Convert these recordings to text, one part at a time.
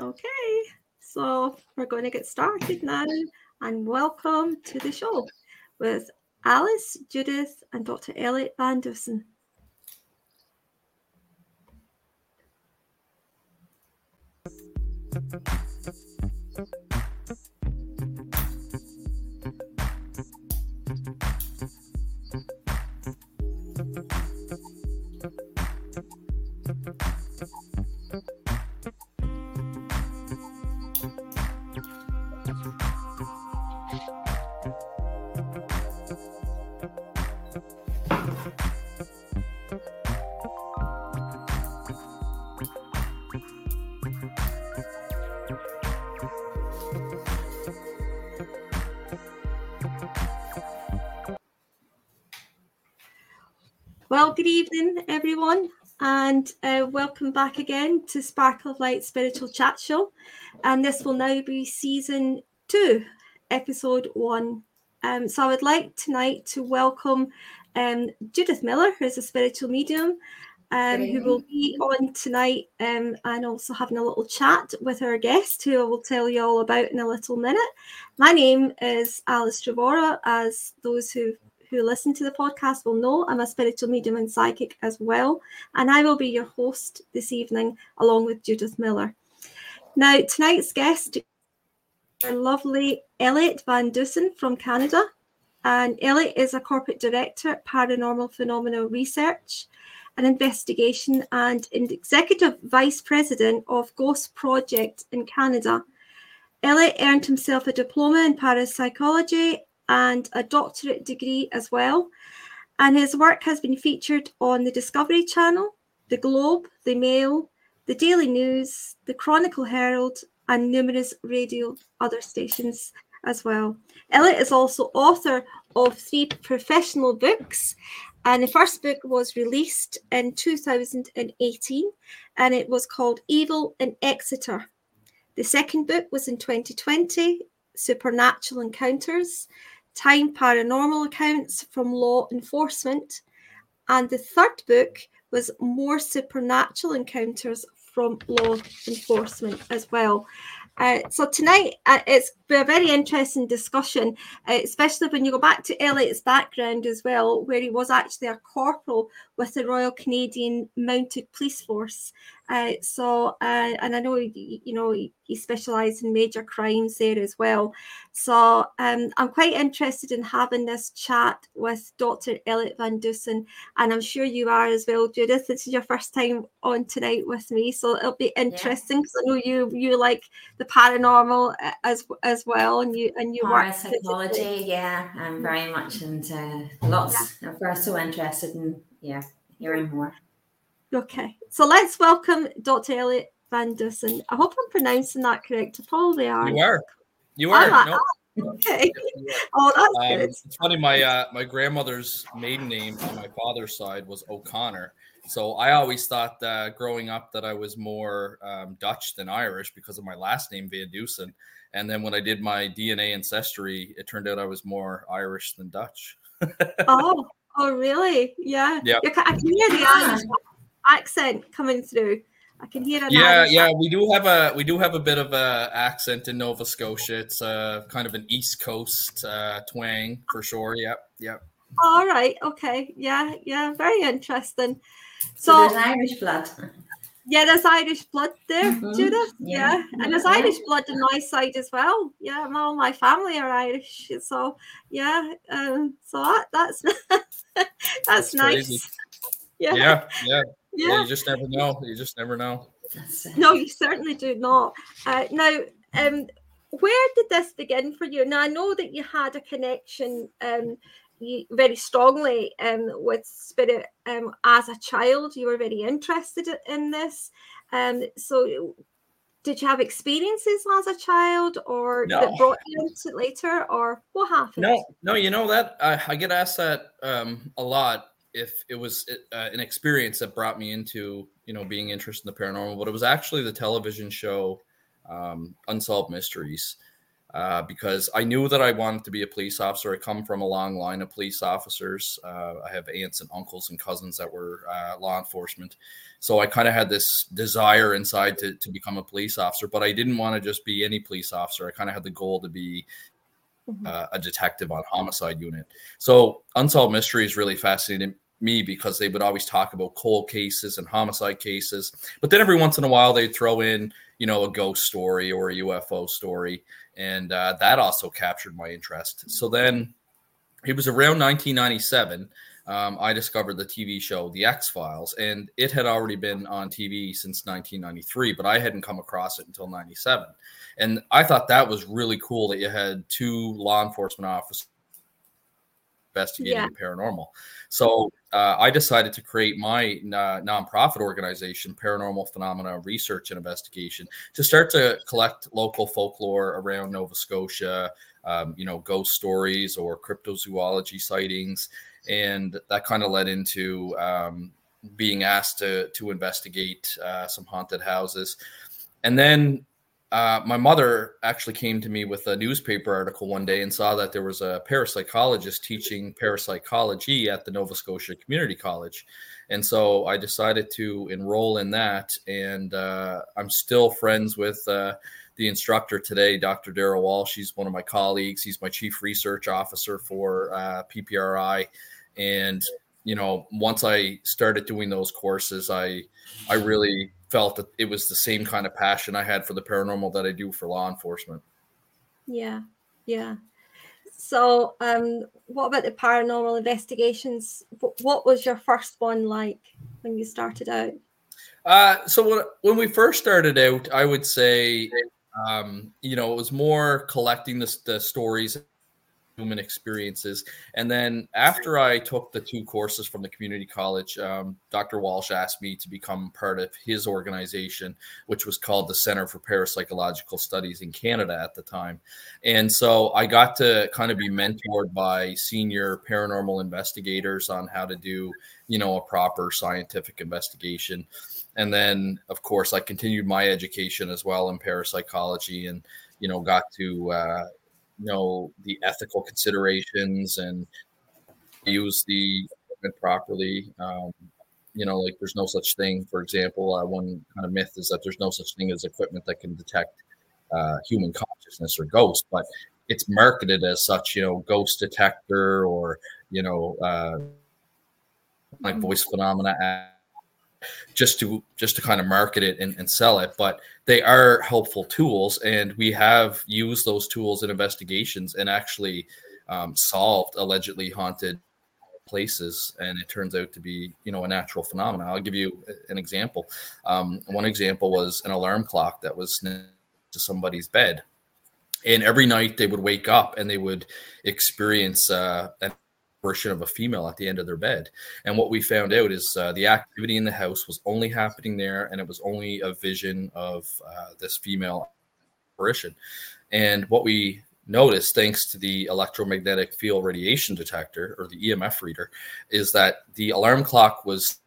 Okay, so we're going to get started now and welcome to the show with Alice, Judith, and Dr. Elliot Van Well, good evening, everyone, and uh, welcome back again to Sparkle of Light Spiritual Chat Show. And this will now be season two, episode one. Um, so I would like tonight to welcome um, Judith Millar, who's a spiritual medium, um, who will be on tonight um, and also having a little chat with our guest, who I will tell you all about in a little minute. My name is Alice Trevorrow, as those who who listen to the podcast will know I'm a spiritual medium and psychic as well. And I will be your host this evening along with Judith Millar. Now, tonight's guest our lovely Elliot Van Dusen from Canada. And Elliot is a corporate director at Paranormal Phenomena Research, an investigation and executive vice president of Ghost Project in Canada. Elliot earned himself a diploma in parapsychology and a doctorate degree as well. And his work has been featured on the Discovery Channel, the Globe, the Mail, the Daily News, the Chronicle Herald, and numerous radio other stations as well. Elliot is also author of three professional books. And the first book was released in 2018 and it was called Evil in Exeter. The second book was in 2020, Supernatural Encounters time paranormal accounts from law enforcement. And the third book was more supernatural encounters from law enforcement as well. Uh, so tonight uh, it's a very interesting discussion, uh, especially when you go back to Elliot's background as well, where he was actually a corporal with the Royal Canadian Mounted Police Force. Uh, so, uh, and I know you know he, specialised in major crimes there as well. So, um, I'm quite interested in having this chat with Dr. Elliot Van Dusen, and I'm sure you are as well, Judith. This is your first time on tonight with me, so it'll be interesting because yeah. I know you you like the paranormal uh, as as well, and you and you work psychology. Yeah, I'm very much into lots. Yeah. I'm so interested in yeah hearing more. Okay, so let's welcome Dr. Elliot Van Dusen. I hope I'm pronouncing that correct. I probably are. You are. You are. Like, no. oh, okay. Oh, that's um, good. It's funny. My uh, my grandmother's maiden name on my father's side was O'Connor. So I always thought uh, growing up that I was more um, Dutch than Irish because of my last name Van Dusen. And then when I did my DNA ancestry, it turned out I was more Irish than Dutch. oh, oh, really? Yeah. Yeah. I can hear the Irish accent coming through. I can hear it. Yeah, yeah, we do have a we do have a bit of a accent in Nova Scotia. It's uh, kind of an East Coast uh, twang for sure. Yep, yep. All right. Okay. Yeah. Yeah. Very interesting. So, so there's Irish blood. Yeah, there's Irish blood there, mm-hmm. Judith. Yeah. yeah. and there's yeah. Irish blood on my side as well. Yeah, all my family are Irish, so yeah. Um, so that, that's that's, that's nice. Crazy. Yeah. yeah, yeah, yeah. You just never know. You just never know. No, you certainly do not. Uh, now, um, where did this begin for you? Now, I know that you had a connection um, you, very strongly um, with spirit um, as a child. You were very interested in this. Um, so, did you have experiences as a child, or no. that brought you into it later, or what happened? No, no. You know that I, I get asked that um, a lot. If it was uh, an experience that brought me into, you know, being interested in the paranormal, but it was actually the television show um, Unsolved Mysteries uh, because I knew that I wanted to be a police officer. I come from a long line of police officers. Uh, I have aunts and uncles and cousins that were uh, law enforcement. So I kind of had this desire inside to, to become a police officer, but I didn't want to just be any police officer. I kind of had the goal to be mm-hmm. uh, a detective on homicide unit. So unsolved mysteries really fascinated me because they would always talk about cold cases and homicide cases. But then every once in a while they'd throw in, you know, a ghost story or a UFO story. And uh, that also captured my interest. So then it was around 1997. Um, I discovered the TV show The X Files, and it had already been on TV since 1993, but I hadn't come across it until 97. And I thought that was really cool that you had two law enforcement officers investigating yeah. paranormal. So uh, I decided to create my nonprofit organization, Paranormal Phenomena Research and Investigation, to start to collect local folklore around Nova Scotia, um, you know, ghost stories or cryptozoology sightings, and that kind of led into um, being asked to to investigate uh, some haunted houses, and then uh, my mother actually came to me with a newspaper article one day and saw that there was a parapsychologist teaching parapsychology at the Nova Scotia Community College. And so I decided to enroll in that. And uh, I'm still friends with uh, the instructor today, Dr. Darryl Walsh. She's one of my colleagues. He's my chief research officer for uh, PPRI. And, you know, once I started doing those courses, I, I really felt that it was the same kind of passion I had for the paranormal that I do for law enforcement. Yeah, yeah. So, um, what about the paranormal investigations? What was your first one like when you started out? Uh, so when, when we first started out, I would say, um, you know, it was more collecting the, the stories human experiences. And then after I took the two courses from the community college, um, Dr. Walsh asked me to become part of his organization, which was called the Center for Parapsychological Studies in Canada at the time. And so I got to kind of be mentored by senior paranormal investigators on how to do, you know, a proper scientific investigation. And then, of course, I continued my education as well in parapsychology and you know got to uh, know the ethical considerations and use the equipment properly. Um, you know, like there's no such thing. For example, uh, one kind of myth is that there's no such thing as equipment that can detect uh, human consciousness or ghost, but it's marketed as such. You know, ghost detector or you know, uh, like voice phenomena just to just to kind of market it and, and, sell it but they are helpful tools and we have used those tools in investigations and actually um, solved allegedly haunted places and it turns out to be you know a natural phenomenon. I'll give you an example. Um, one example was an alarm clock that was to somebody's bed and every night they would wake up and they would experience uh, an version of a female at the end of their bed. And what we found out is uh, the activity in the house was only happening there, and it was only a vision of uh, this female apparition. And what we noticed, thanks to the electromagnetic field radiation detector or the EMF reader, is that the alarm clock was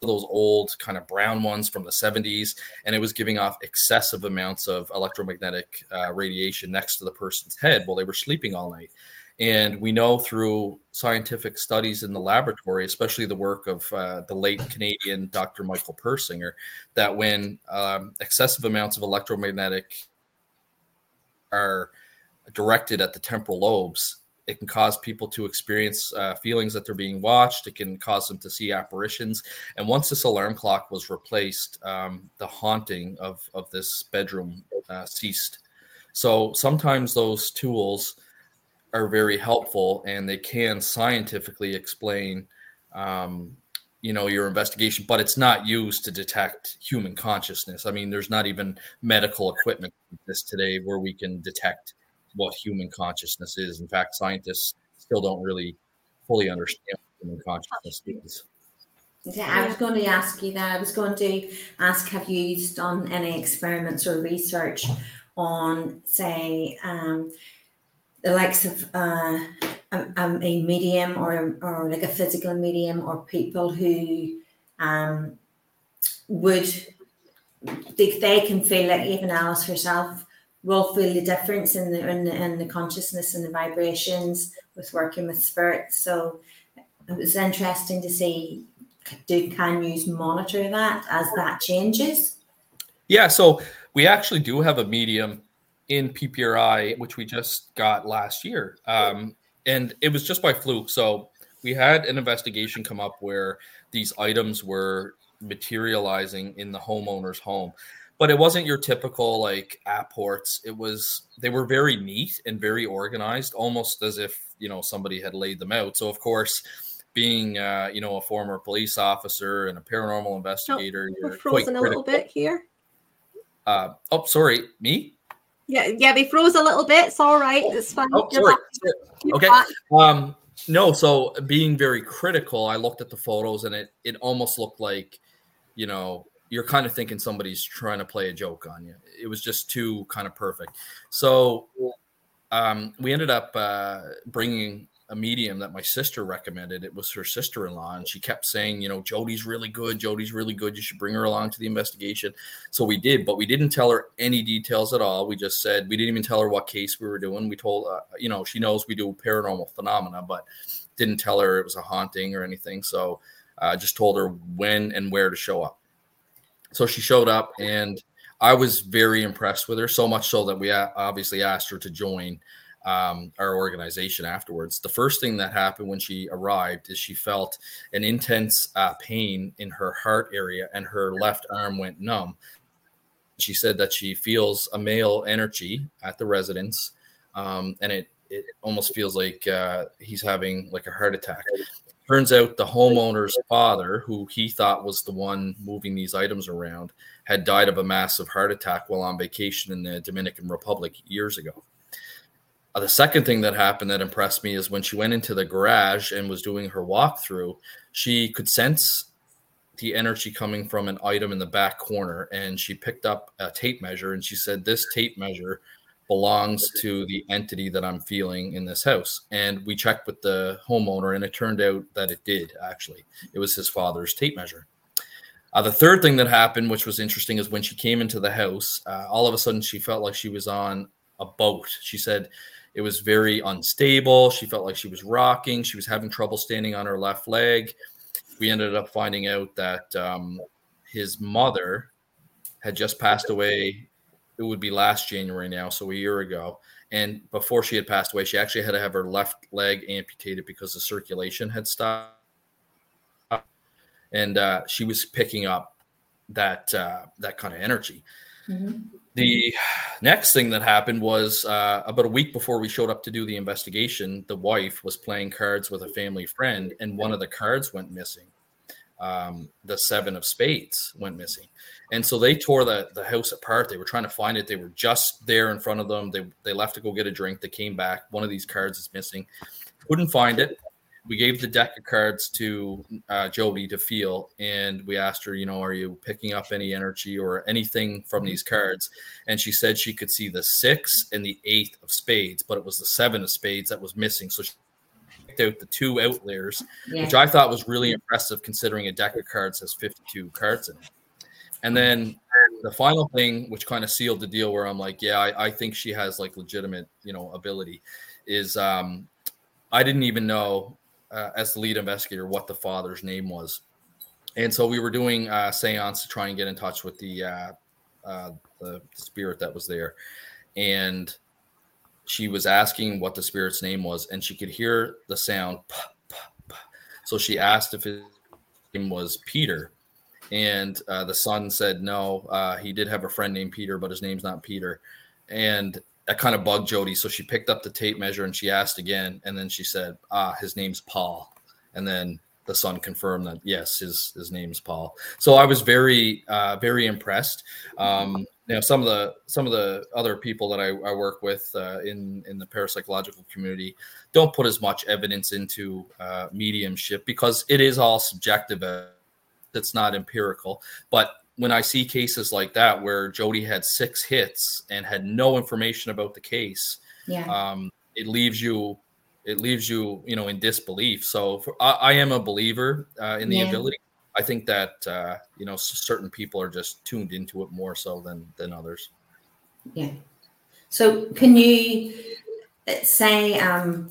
those old kind of brown ones from the 70s and it was giving off excessive amounts of electromagnetic uh, radiation next to the person's head while they were sleeping all night and we know through scientific studies in the laboratory, especially the work of uh, the late Canadian Dr. Michael Persinger, that when um, excessive amounts of electromagnetic are directed at the temporal lobes, it can cause people to experience uh, feelings that they're being watched. It can cause them to see apparitions. And once this alarm clock was replaced, um, the haunting of, of this bedroom uh, ceased. So sometimes those tools are very helpful and they can scientifically explain um, you know your investigation but it's not used to detect human consciousness. I mean there's not even medical equipment like this today where we can detect what human consciousness is. In fact scientists still don't really fully understand what human consciousness is. Yeah, I was going to ask you that. I was going to ask, have you done any experiments or research on, say, um, the likes of uh, a, a, medium or, or like a physical medium or people who um, would they, they can feel like even Alice herself will feel the difference in the, in the in the consciousness and the vibrations with working with spirits. So it was interesting to see. Do can you monitor that as that changes? Yeah, so we actually do have a medium in PPRI, which we just got last year. Um, and it was just by fluke. So we had an investigation come up where these items were materializing in the homeowner's home. But it wasn't your typical like apports it was they were very neat and very organized almost as if you know somebody had laid them out. So of course being uh, you know a former police officer and a paranormal investigator oh, you're frozen a little bit here? Uh, oh sorry me yeah, yeah, they froze a little bit. It's all right. It's fine. Oh, sorry. Okay. Um, no, so being very critical, I looked at the photos and it it almost looked like, you know, you're kind of thinking somebody's trying to play a joke on you. It was just too kind of perfect. So um, we ended up uh, bringing a medium that my sister recommended. It was her sister in law, and she kept saying, you know, Jody's really good. Jody's really good. You should bring her along to the investigation. So we did, but we didn't tell her any details at all. We just said we didn't even tell her what case we were doing. We told, uh, you know, she knows we do paranormal phenomena, but didn't tell her it was a haunting or anything. So I uh, just told her when and where to show up. So she showed up, and I was very impressed with her. So much so that we obviously asked her to join um, our organization afterwards. The first thing that happened when she arrived is she felt an intense uh, pain in her heart area and her left arm went numb. She said that she feels a male energy at the residence um, and it, it almost feels like uh, he's having like a heart attack. Turns out the homeowner's father, who he thought was the one moving these items around, had died of a massive heart attack while on vacation in the Dominican Republic years ago. Uh, the second thing that happened that impressed me is when she went into the garage and was doing her walkthrough, she could sense the energy coming from an item in the back corner and she picked up a tape measure and she said this tape measure belongs to the entity that I'm feeling in this house. And we checked with the homeowner and it turned out that it did actually. It was his father's tape measure. Uh, the third thing that happened, which was interesting, is when she came into the house, uh, all of a sudden she felt like she was on a boat. She said it was very unstable. She felt like she was rocking. She was having trouble standing on her left leg. We ended up finding out that um, his mother had just passed away. It would be last January now, so a year ago. And before she had passed away, she actually had to have her left leg amputated because the circulation had stopped. And uh, she was picking up that uh, that kind of energy. Mm-hmm. The next thing that happened was uh, about a week before we showed up to do the investigation, the wife was playing cards with a family friend, and one of the cards went missing. Um, the seven of spades went missing. And so they tore the, the house apart. They were trying to find it. They were just there in front of them. They, they left to go get a drink. They came back. One of these cards is missing. Couldn't find it we gave the deck of cards to uh, Jody to feel, and we asked her, you know, are you picking up any energy or anything from these cards? And she said she could see the six and the eight of spades, but it was the seven of spades that was missing. So she picked out the two outliers, yeah. which I thought was really impressive considering a deck of cards has 52 cards in it. And then the final thing, which kind of sealed the deal, where I'm like, yeah, I, I think she has like legitimate, you know, ability, is um, I didn't even know uh, as the lead investigator what the father's name was. And so we were doing a seance to try and get in touch with the uh, uh, the spirit that was there, and she was asking what the spirit's name was, and she could hear the sound. So she asked if his name was Peter, and uh, the son said no. Uh, he did have a friend named Peter, but his name's not Peter. And that kind of bugged Jody. So she picked up the tape measure and she asked again, and then she said, "Ah, his name's Paul." And then the son confirmed that yes, his his name's Paul. So I was very uh, very impressed. Um, you know, some of the some of the other people that I, I work with uh, in in the parapsychological community don't put as much evidence into uh, mediumship because it is all subjective. It's not empirical, but when I see cases like that where Jody had six hits and had no information about the case, yeah. um, it leaves you it leaves you you know in disbelief. So for, I, I, am a believer uh, in the yeah. ability. I think that uh, you know certain people are just tuned into it more so than than others. Yeah. So, can you uh, say um,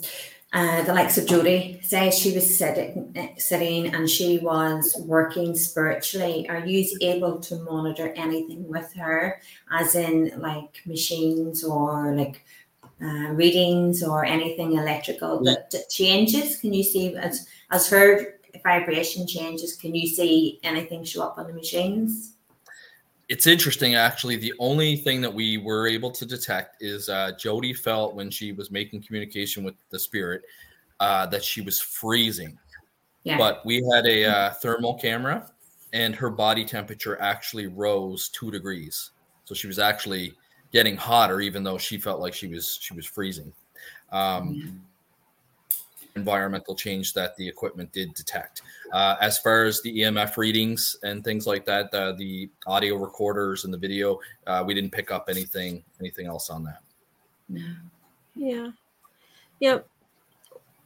uh, the likes of Jody, say she was sitting, sitting and she was working spiritually, are you able to monitor anything with her, as in like machines or like uh, readings or anything electrical that, that changes? Can you see as as her vibration changes? Can you see anything show up on the machines? It's interesting actually. The only thing that we were able to detect is uh, jody felt when she was making communication with the spirit uh, that she was freezing. Yeah. but we had a uh, thermal camera and her body temperature actually rose two degrees. So she was actually getting hotter even though she felt like she was she was freezing. Um, mm-hmm environmental change that the equipment did detect. Uh, as far as the EMF readings and things like that, uh, the audio recorders and the video, uh, we didn't pick up anything anything else on that. Yeah, yeah.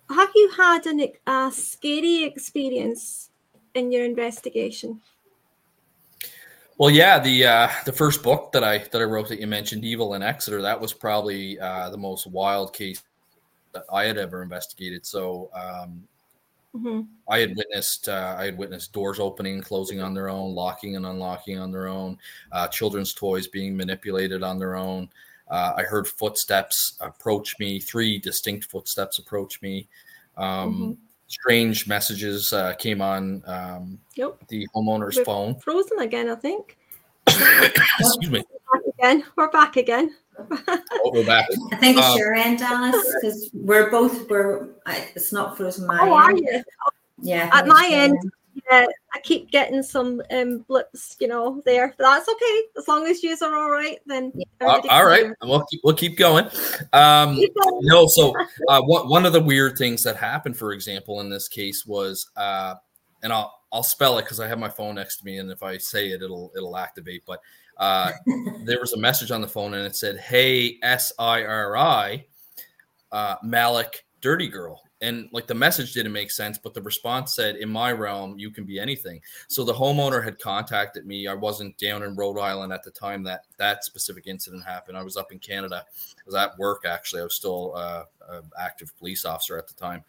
Have you had an, a scary experience in your investigation? Well, yeah, the uh, the first book that I that I wrote that you mentioned, Evil in Exeter, that was probably uh, the most wild case that I had ever investigated. So um, mm-hmm. I had witnessed uh, I had witnessed doors opening and closing on their own, locking and unlocking on their own, uh, children's toys being manipulated on their own. Uh, I heard footsteps approach me, three distinct footsteps approach me. Um, mm-hmm. Strange messages uh, came on um, yep. the homeowner's We're phone. Frozen again, I think. Excuse me. We're back again. We're back again oh, we're back. I think it's um, your end, Alice, because we're both we're. It's not frozen my. Oh, end. are you? Yeah. At my end, yeah, I keep getting some um, blips, you know, there. But that's okay as long as you are all right. Then uh, all right, we'll keep we'll keep going. Um, keep going. no, so uh, one one of the weird things that happened, for example, in this case was, uh, and I'll I'll spell it because I have my phone next to me, and if I say it, it'll it'll activate. But uh, there was a message on the phone and it said, Hey, S I R I, uh, Malik, dirty girl. And like the message didn't make sense, but the response said, In my realm, you can be anything. So the homeowner had contacted me. I wasn't down in Rhode Island at the time that that specific incident happened. I was up in Canada. I was at work, actually. I was still uh, an active police officer at the time.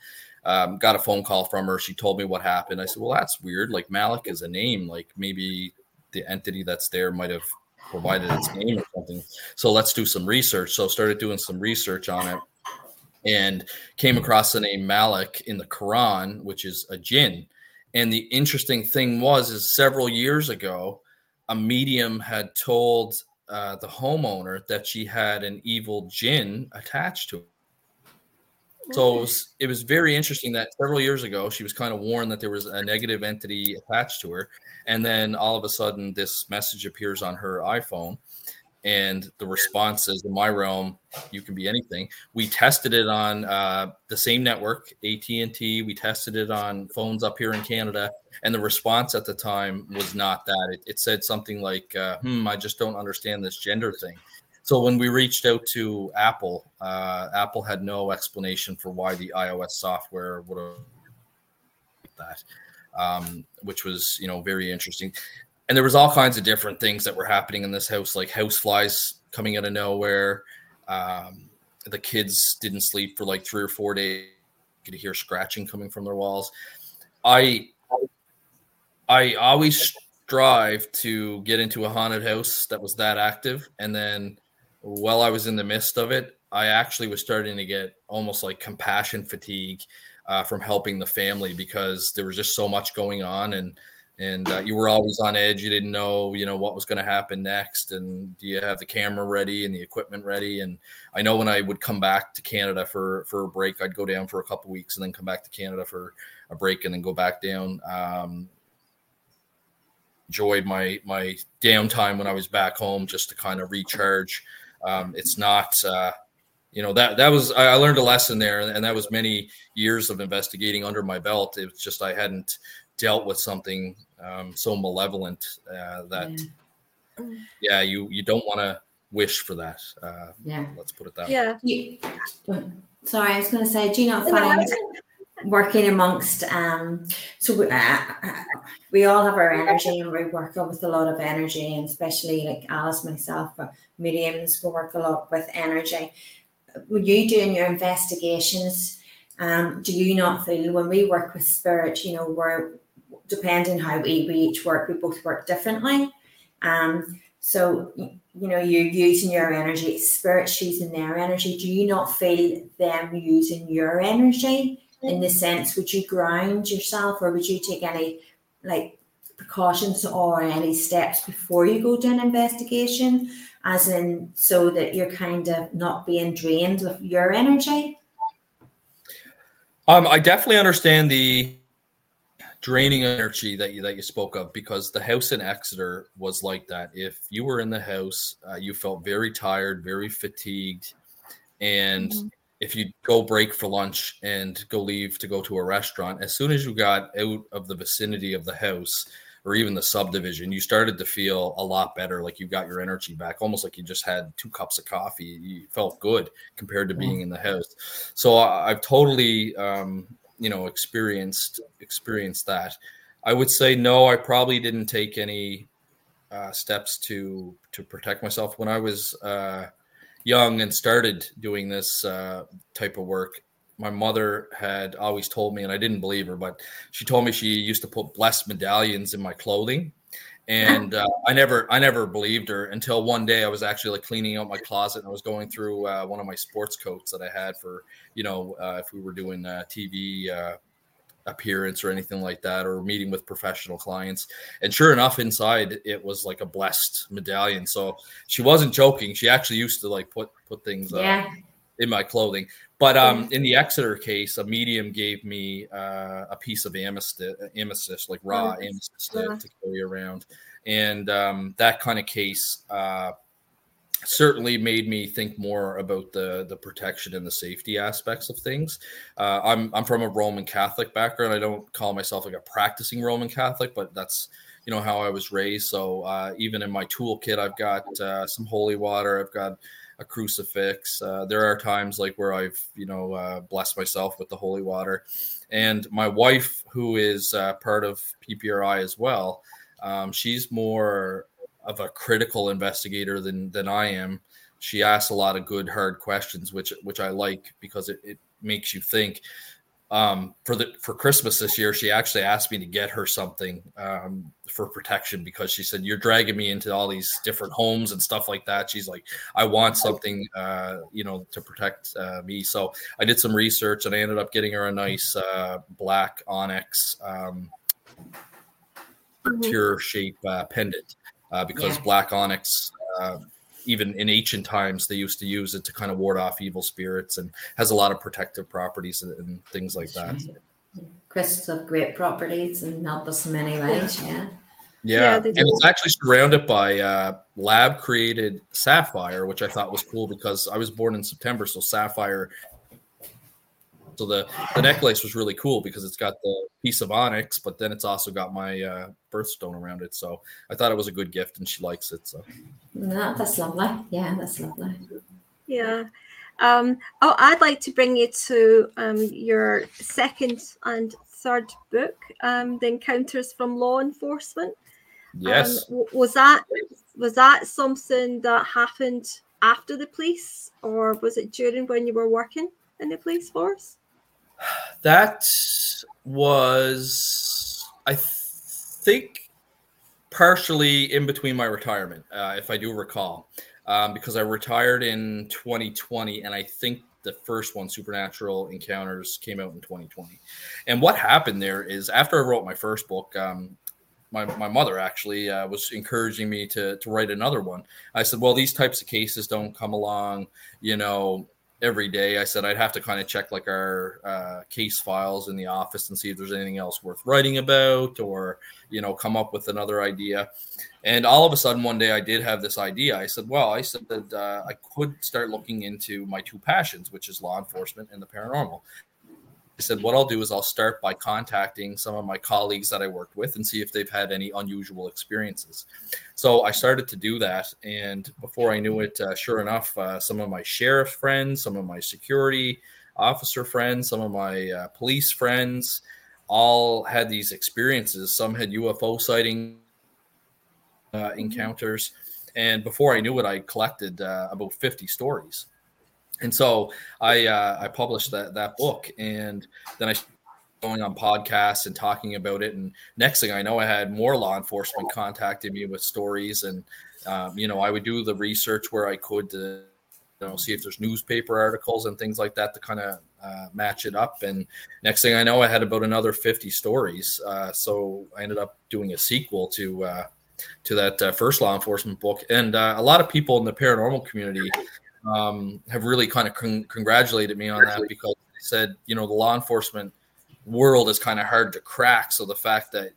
Um, got a phone call from her. She told me what happened. I said, Well, that's weird. Like Malik is a name. Like maybe the entity that's there might have provided its name or something. So let's do some research. So started doing some research on it and came across the name Malik in the Quran, which is a jinn. And the interesting thing was, is several years ago, a medium had told uh, the homeowner that she had an evil jinn attached to. So it was, it was very interesting that several years ago she was kind of warned that there was a negative entity attached to her, and then all of a sudden this message appears on her iPhone, and the response is "In my realm, you can be anything." We tested it on uh, the same network, AT and T. We tested it on phones up here in Canada, and the response at the time was not that. It, it said something like, uh, "Hmm, I just don't understand this gender thing." So when we reached out to Apple, uh, Apple had no explanation for why the iOS software would have that, um, which was you know very interesting. And there was all kinds of different things that were happening in this house, like house flies coming out of nowhere. Um, the kids didn't sleep for like three or four days. You could hear scratching coming from their walls. I I always strive to get into a haunted house that was that active, and then while I was in the midst of it, I actually was starting to get almost like compassion fatigue uh, from helping the family because there was just so much going on and and uh, you were always on edge. You didn't know, you know, what was going to happen next, and do you have the camera ready and the equipment ready? And I know when I would come back to Canada for for a break, I'd go down for a couple weeks and then come back to Canada for a break and then go back down. Um, enjoyed my my downtime when I was back home just to kind of recharge um, it's not, uh, you know, that that was I learned a lesson there, and that was many years of investigating under my belt. It was just I hadn't dealt with something um, so malevolent uh, that, mm. yeah, you you don't want to wish for that. Uh, yeah, let's put it that yeah. way. Yeah. Sorry, I was going to say, do you not find? working amongst um so we, uh, we all have our energy and we work with a lot of energy and especially like alice myself uh, mediums we work a lot with energy. When you doing your investigations um do you not feel when we work with spirit you know we're depending how we, we each work we both work differently. Um so you know you're using your energy spirits using their energy. Do you not feel them using your energy in the sense would you ground yourself or would you take any like precautions or any steps before you go to an investigation as in so that you're kind of not being drained of your energy? Um i definitely understand the draining energy that you that you spoke of because the house in exeter was like that. If you were in the house uh, you felt very tired very fatigued. And mm-hmm. if you go break for lunch and go leave to go to a restaurant, as soon as you got out of the vicinity of the house or even the subdivision, you started to feel a lot better. Like you got your energy back, almost like you just had two cups of coffee. You felt good compared to being in the house. So I've totally, um, you know, experienced experienced that. I would say no. I probably didn't take any uh, steps to to protect myself when I was. Uh, young and started doing this uh, type of work, my mother had always told me, and I didn't believe her, but she told me she used to put blessed medallions in my clothing. And uh, I never, I never believed her until one day I was actually like cleaning out my closet and I was going through uh, one of my sports coats that I had for, you know, uh, if we were doing uh, TV uh, appearance or anything like that or meeting with professional clients and sure enough inside it was like a blessed medallion so she wasn't joking she actually used to like put put things yeah. uh, in my clothing but um in the exeter case a medium gave me uh, a piece of amethyst amethyst like raw amethyst to, to carry around and um that kind of case uh certainly made me think more about the the protection and the safety aspects of things. Uh, I'm I'm from a Roman Catholic background. I don't call myself like a practicing Roman Catholic, but that's you know how I was raised. So uh, even in my toolkit, I've got uh, some holy water. I've got a crucifix. Uh, there are times like where I've you know uh, blessed myself with the holy water, and my wife, who is uh, part of PPRI as well, um, she's more of a critical investigator than than I am. She asks a lot of good hard questions, which which I like because it, it makes you think. Um, for the for Christmas this year, she actually asked me to get her something um, for protection because she said you're dragging me into all these different homes and stuff like that. She's like, I want something, uh, you know, to protect uh, me. So I did some research and I ended up getting her a nice uh, black onyx um, mm-hmm. tear shape uh, pendant uh, because yeah. black onyx, uh, even in ancient times, they used to use it to kind of ward off evil spirits and has a lot of protective properties and, and things like that. Crystals have great properties and help us in many ways. Yeah. Yeah, yeah and it's actually surrounded by uh, lab created sapphire, which I thought was cool because I was born in September, so sapphire so the the necklace was really cool because it's got the piece of onyx, but then it's also got my uh, birthstone around it. So I thought it was a good gift, and she likes it. So no, that's lovely. Yeah, that's lovely. Yeah. Um, oh, I'd like to bring you to um, your second and third book, um, "The Encounters from Law Enforcement." Yes. Um, was that was that something that happened after the police, or was it during when you were working in the police force? That was, I think, partially in between my retirement, uh, if I do recall, um, because I retired in 2020, and I think the first one, Supernatural Encounters, came out in 2020. And what happened there is after I wrote my first book, um, my, my mother actually uh, was encouraging me to, to write another one. I said, well, these types of cases don't come along, you know, every day. I said I'd have to kind of check like our uh, case files in the office and see if there's anything else worth writing about or, you know, come up with another idea. And all of a sudden, one day I did have this idea. I said, well, I said that uh, I could start looking into my two passions, which is law enforcement and the paranormal. I said, what I'll do is I'll start by contacting some of my colleagues that I worked with and see if they've had any unusual experiences. So I started to do that. And before I knew it, uh, sure enough, uh, some of my sheriff friends, some of my security officer friends, some of my uh, police friends, all had these experiences. Some had UFO sighting uh, mm-hmm. encounters, and before I knew it, I collected uh, about fifty stories. And so I uh, I published that that book, and then I going on podcasts and talking about it. And next thing I know, I had more law enforcement contacting me with stories, and um, you know I would do the research where I could to you know see if there's newspaper articles and things like that to kind of uh, match it up. And next thing I know, I had about another 50 stories. Uh, so I ended up doing a sequel to uh, to that uh, first law enforcement book. And uh, a lot of people in the paranormal community um, have really kind of con- congratulated me on that because they said, you know, the law enforcement world is kind of hard to crack. So the fact that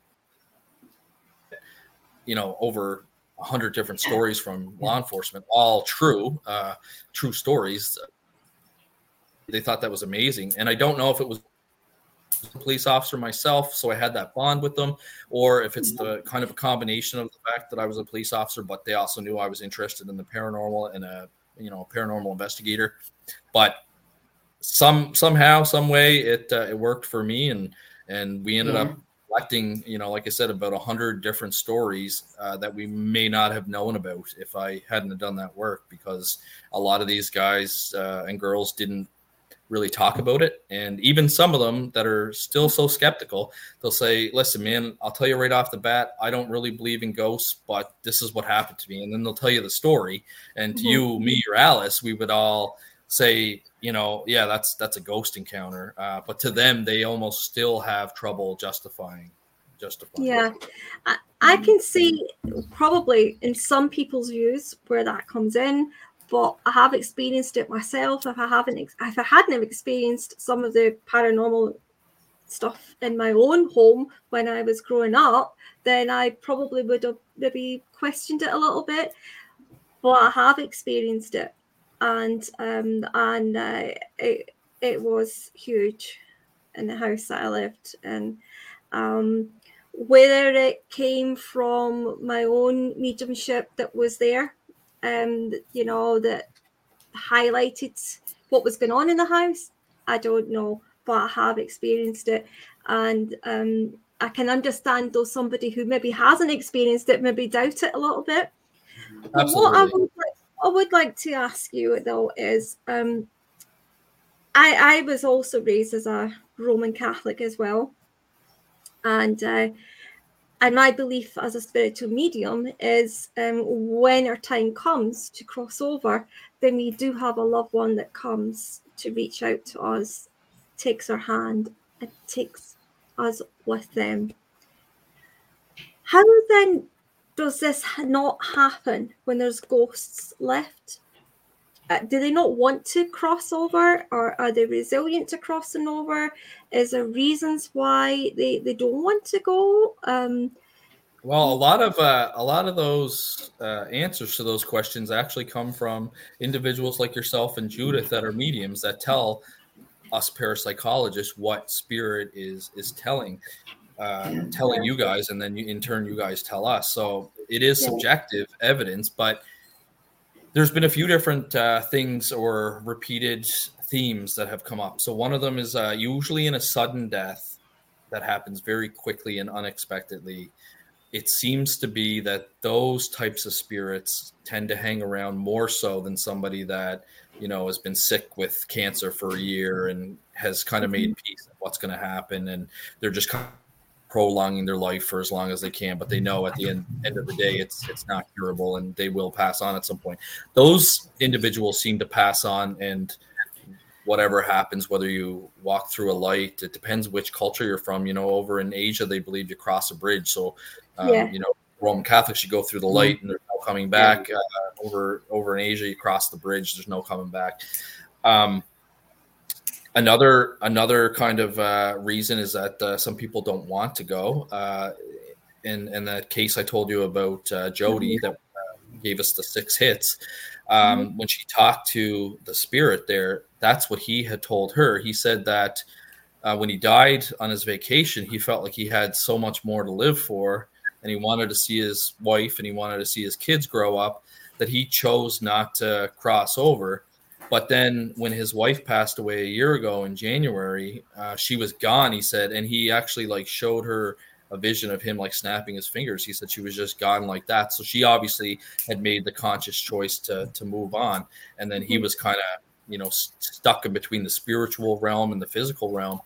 you know over a hundred different stories from law enforcement, all true, uh, true stories. They thought that was amazing, and I don't know if it was police officer myself, so I had that bond with them, or if it's the kind of a combination of the fact that I was a police officer, but they also knew I was interested in the paranormal and a you know a paranormal investigator. But some somehow, some way, it uh, it worked for me, and and we ended yeah. up collecting, you know, like I said, about a hundred different stories uh, that we may not have known about if I hadn't done that work, because a lot of these guys uh, and girls didn't really talk about it, and even some of them that are still so skeptical, they'll say, "Listen, man, I'll tell you right off the bat, I don't really believe in ghosts, but this is what happened to me," and then they'll tell you the story, and to mm-hmm. you, me, or Alice, we would all say you know, yeah, that's that's a ghost encounter. Uh, but to them, they almost still have trouble justifying justifying. Yeah, I, I can see probably in some people's views where that comes in, but I have experienced it myself. If I haven't, if I hadn't experienced some of the paranormal stuff in my own home when I was growing up, then I probably would have maybe questioned it a little bit. But I have experienced it and um, and uh, it it was huge in the house that I lived in. Um, whether it came from my own mediumship that was there, um, you know, that highlighted what was going on in the house, I don't know, but I have experienced it, and um, I can understand though somebody who maybe hasn't experienced it maybe doubt it a little bit. Absolutely. What I would I would like to ask you though is um, I I was also raised as a Roman Catholic as well, and uh, and my belief as a spiritual medium is um, when our time comes to cross over, then we do have a loved one that comes to reach out to us, takes our hand, and takes us with them. How then does this not happen when there's ghosts left? Uh, do they not want to cross over or are they resilient to crossing over? Is there reasons why they, they don't want to go? Um, well, a lot of uh, a lot of those uh, answers to those questions actually come from individuals like yourself and Judith that are mediums that tell us parapsychologists what spirit is is telling uh, telling you guys, and then you, in turn, you guys tell us. So it is subjective evidence, but there's been a few different uh, things or repeated themes that have come up. So one of them is uh, usually in a sudden death that happens very quickly and unexpectedly. It seems to be that those types of spirits tend to hang around more so than somebody that you know has been sick with cancer for a year and has kind of made mm-hmm. peace of what's going to happen, and they're just kind prolonging their life for as long as they can, but they know at the end, end of the day it's it's not curable and they will pass on at some point. Those individuals seem to pass on and whatever happens, whether you walk through a light, it depends which culture you're from. You know, over in Asia, they believe you cross a bridge. So, um, yeah. you know, Roman Catholics, you go through the mm-hmm. light and there's no coming back. Uh, over over in Asia, you cross the bridge, there's no coming back. Um, Another another kind of uh, reason is that uh, some people don't want to go. Uh, in in that case, I told you about uh, Jody mm-hmm. that uh, gave us the six hits. Um, mm-hmm. When she talked to the spirit there, that's what he had told her. He said that uh, when he died on his vacation, he felt like he had so much more to live for, and he wanted to see his wife and he wanted to see his kids grow up. That he chose not to cross over But then when his wife passed away a year ago in January, uh, she was gone. He said, and he actually like showed her a vision of him like snapping his fingers. He said she was just gone like that. So she obviously had made the conscious choice to to move on. And then he mm-hmm. was kind of you know stuck in between the spiritual realm and the physical realm.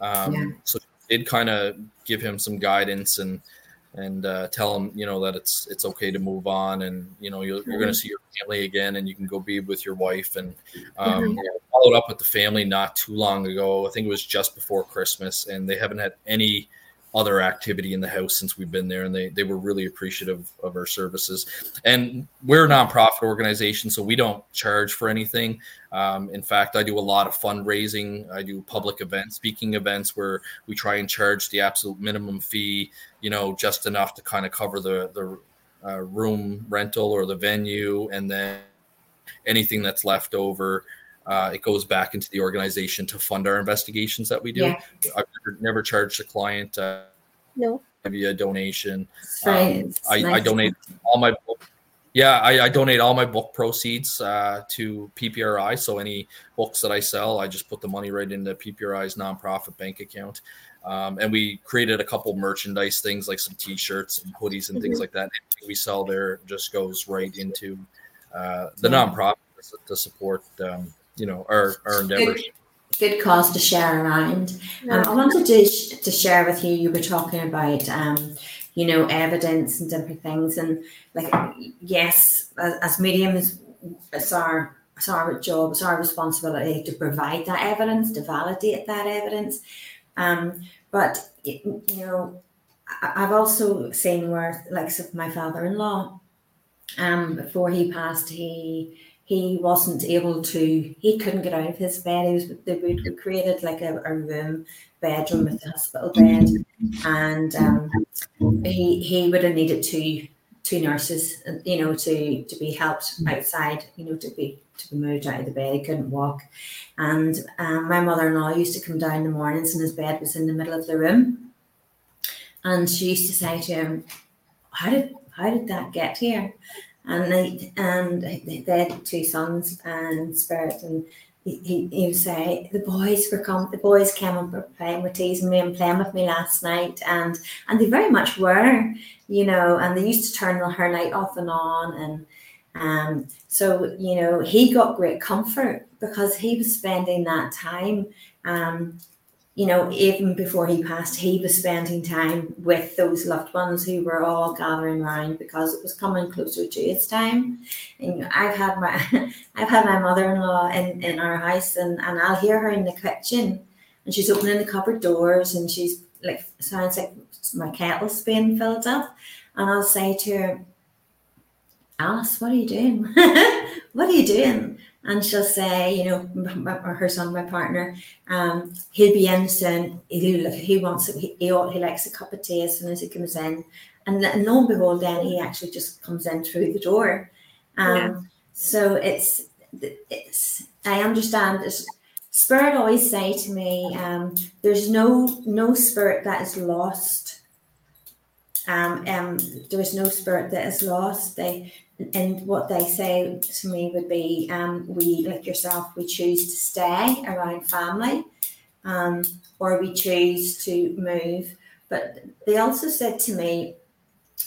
Um, yeah. So it did kind of give him some guidance and and uh, tell them you know that it's it's okay to move on and you know you're, you're going to mm-hmm. see your family again and you can go be with your wife and um, mm-hmm. followed up with the family not too long ago i think it was just before christmas and they haven't had any other activity in the house since we've been there and they, they were really appreciative of our services. And we're a nonprofit organization so we don't charge for anything. Um, in fact i do a lot of fundraising. I do public events speaking events where we try and charge the absolute minimum fee you know just enough to kind of cover the the uh, room rental or the venue and then anything that's left over uh, it goes back into the organization to fund our investigations that we do. Yeah. I've never, never, charged a client. Uh, no. Via donation. Right. Um, I, nice. I, donate all my book. Yeah, I, I, donate all my book proceeds uh, to PPRI. So any books that I sell, I just put the money right into PPRI's nonprofit bank account. Um, and we created a couple merchandise things like some T-shirts and hoodies and mm-hmm. things like that. Anything we sell there just goes right into uh, the yeah. nonprofit to support um, you know our our endeavors. Good, good cause to share around. Um, I wanted to to share with you. You were talking about um, you know evidence and different things, and like yes, as, as mediums, it's our it's our job, it's our responsibility to provide that evidence, to validate that evidence. Um, but you know, I've also seen where, like, my father-in-law, um, before he passed, he he wasn't able to he couldn't get out of his bed. He was they we created like a, a room bedroom with a hospital bed. And um, he he would have needed two two nurses you know to to be helped outside you know to be to be moved out of the bed. He couldn't walk. And um, my mother-in-law used to come down in the mornings and his bed was in the middle of the room. And she used to say to him how did how did that get here and they and they had two sons and Spirit and he, he, he would say the boys were come the boys came and were playing with teasing me and playing with me last night and and they very much were you know and they used to turn her light off and on and um so you know he got great comfort because he was spending that time um you know, even before he passed, he was spending time with those loved ones who were all gathering around because it was coming closer to his time. And I've had my I've had my mother-in-law in, in our house and, and I'll hear her in the kitchen and she's opening the cupboard doors and she's like sounds like my kettle's being filled up. And I'll say to her, Alice, what are you doing? what are you doing? And she'll say, you know, or her son, my partner, um, he'll be in soon. He he wants he, he likes a cup of tea as soon as he comes in, and lo and behold, then he actually just comes in through the door. Um, yeah. So it's it's I understand this. Spirit always say to me, um, "There's no no spirit that is lost." Um, um, there is no spirit that is lost. They and what they say to me would be um, we like yourself we choose to stay around family um, or we choose to move. But they also said to me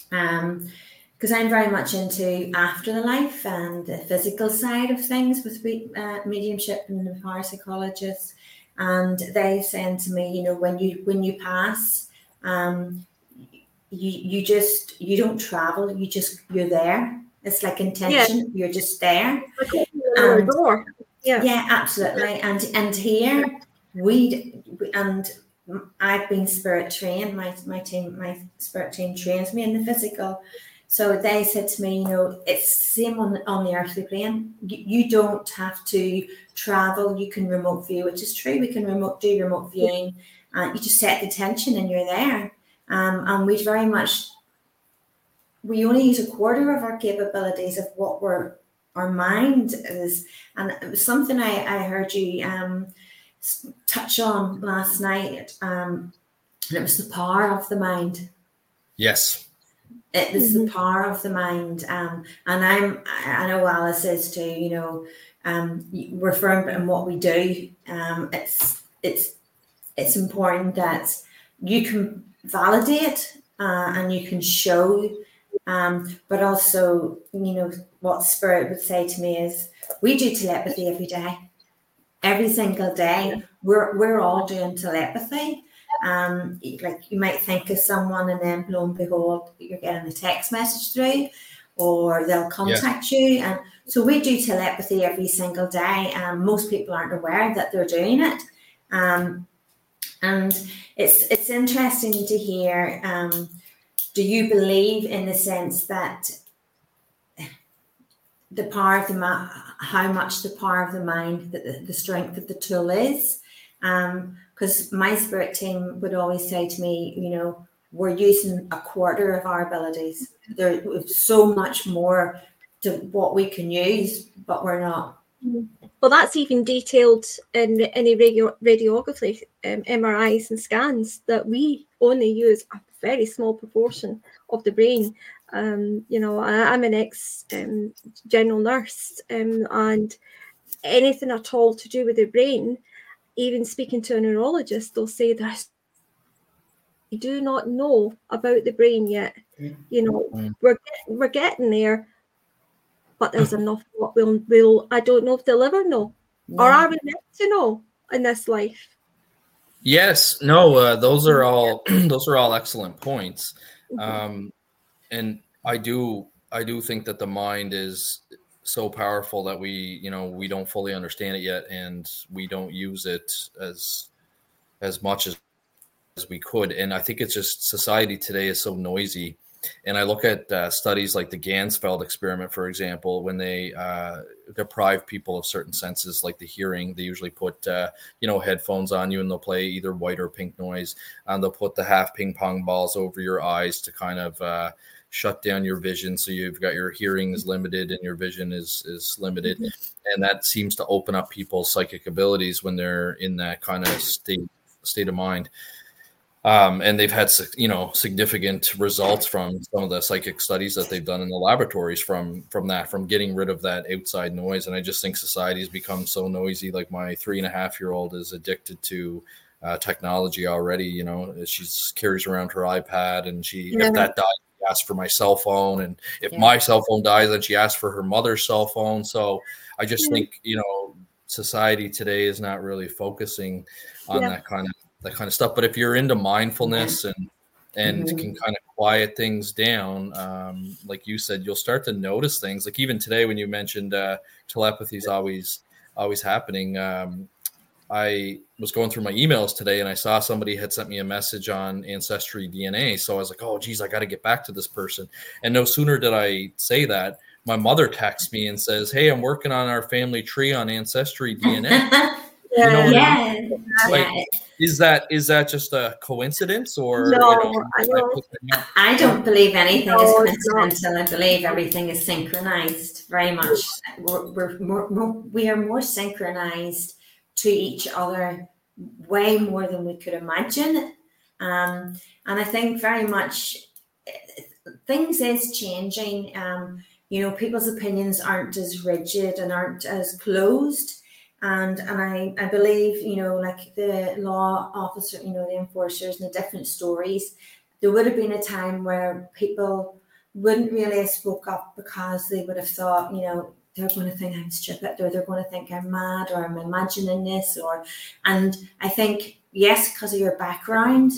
because um, i'm very much into after the life and the physical side of things with uh, mediumship and the parapsychologists and they said to me you know when you when you pass um, you you just you don't travel you just you're there it's like intention. Yeah. You're just there. And, yeah. yeah, absolutely. And and here we and I've been spirit trained. My my team, my spirit team trains me in the physical. So they said to me, you know, it's same on on the earthly plane. You, you don't have to travel. You can remote view, which is true. We can remote do remote viewing. And uh, you just set the tension and you're there. Um, and we very much we only use a quarter of our capabilities of what we're our mind is and it was something i, I heard you um, touch on last night um, and it was the power of the mind yes It is mm-hmm. the power of the mind. Um, and I'm, I know Alice is too, you know, um, we're firm in what we do. Um, it's, it's, it's important that you can validate uh, and you can show um, but also, you know, what Spirit would say to me is, we do telepathy every day, every single day. We're we're all doing telepathy. Um, like you might think of someone, and then lo and behold, you're getting a text message through, or they'll contact yeah. you. And so we do telepathy every single day. And most people aren't aware that they're doing it. Um, and it's it's interesting to hear. Um, do you believe in the sense that the power of the mind, how much the power of the mind, the, the strength of the tool is? Because um, my spirit team would always say to me, you know, we're using a quarter of our abilities. There's so much more to what we can use, but we're not. Well, that's even detailed in any radio, radiography, um, MRIs, and scans that we only use a very small proportion of the brain. Um, you know, I, am an ex um, general nurse, um, and anything at all to do with the brain, even speaking to a neurologist, they'll say that we do not know about the brain yet. You know, mm. we're we're getting there, but there's enough what we'll will I don't know if they'll ever know, or are we meant to know in this life? Yes, no, uh, those are all those are all excellent points, um, and I do I do think that the mind is so powerful that we you know we don't fully understand it yet, and we don't use it as as much as as we could. And I think it's just society today is so noisy and I look at uh, studies like the Ganzfeld experiment, for example, when they uh, deprive people of certain senses, like the hearing, they usually put uh, you know headphones on you, and they'll play either white or pink noise, and they'll put the half ping pong balls over your eyes to kind of uh, shut down your vision, so you've got your hearing is limited and your vision is is limited, mm-hmm. and that seems to open up people's psychic abilities when they're in that kind of state state of mind. Um, and they've had you know significant results from some of the psychic studies that they've done in the laboratories from from that from getting rid of that outside noise and i just think society has become so noisy like my three and a half year old is addicted to uh, technology already you know she carries around her ipad and she yeah. if that dies she asks for my cell phone and if yeah. my cell phone dies then she asks for her mother's cell phone so i just yeah. think you know society today is not really focusing on that kind of that kind of stuff. But if you're into mindfulness and and mm-hmm. can kind of quiet things down, um, like you said, you'll start to notice things. Like even today, when you mentioned uh, telepathy is always always happening. Um, I was going through my emails today and I saw somebody had sent me a message on Ancestry DNA. So I was like, oh, geez, I got to get back to this person. And no sooner did I say that, my mother texts me and says, hey, I'm working on our family tree on Ancestry DNA. You know yeah. I mean? like, is that is that just a coincidence or no, you know, I, don't, I, don't believe anything no, is coincidental. I believe everything is synchronized very much. We're, we're more, more, we are more synchronized to each other way more than we could imagine. Um, and I think very much things is changing. Um, you know, people's opinions aren't as rigid and aren't as closed and and I, I believe you know like the law officer you know the enforcers and the different stories there would have been a time where people wouldn't really have spoke up because they would have thought you know they're going to think I'm stupid or they're going to think I'm mad or I'm imagining this or and I think yes because of your background.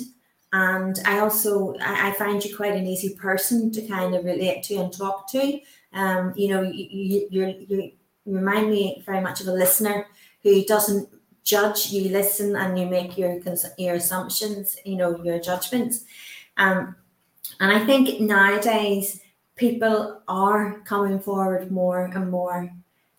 And I also I, I find you quite an easy person to kind of relate to and talk to. Um you know you, you, you're, you're remind me very much of a listener who doesn't judge. You listen and you make your your assumptions, you know, your judgments. Um, and I think nowadays people are coming forward more and more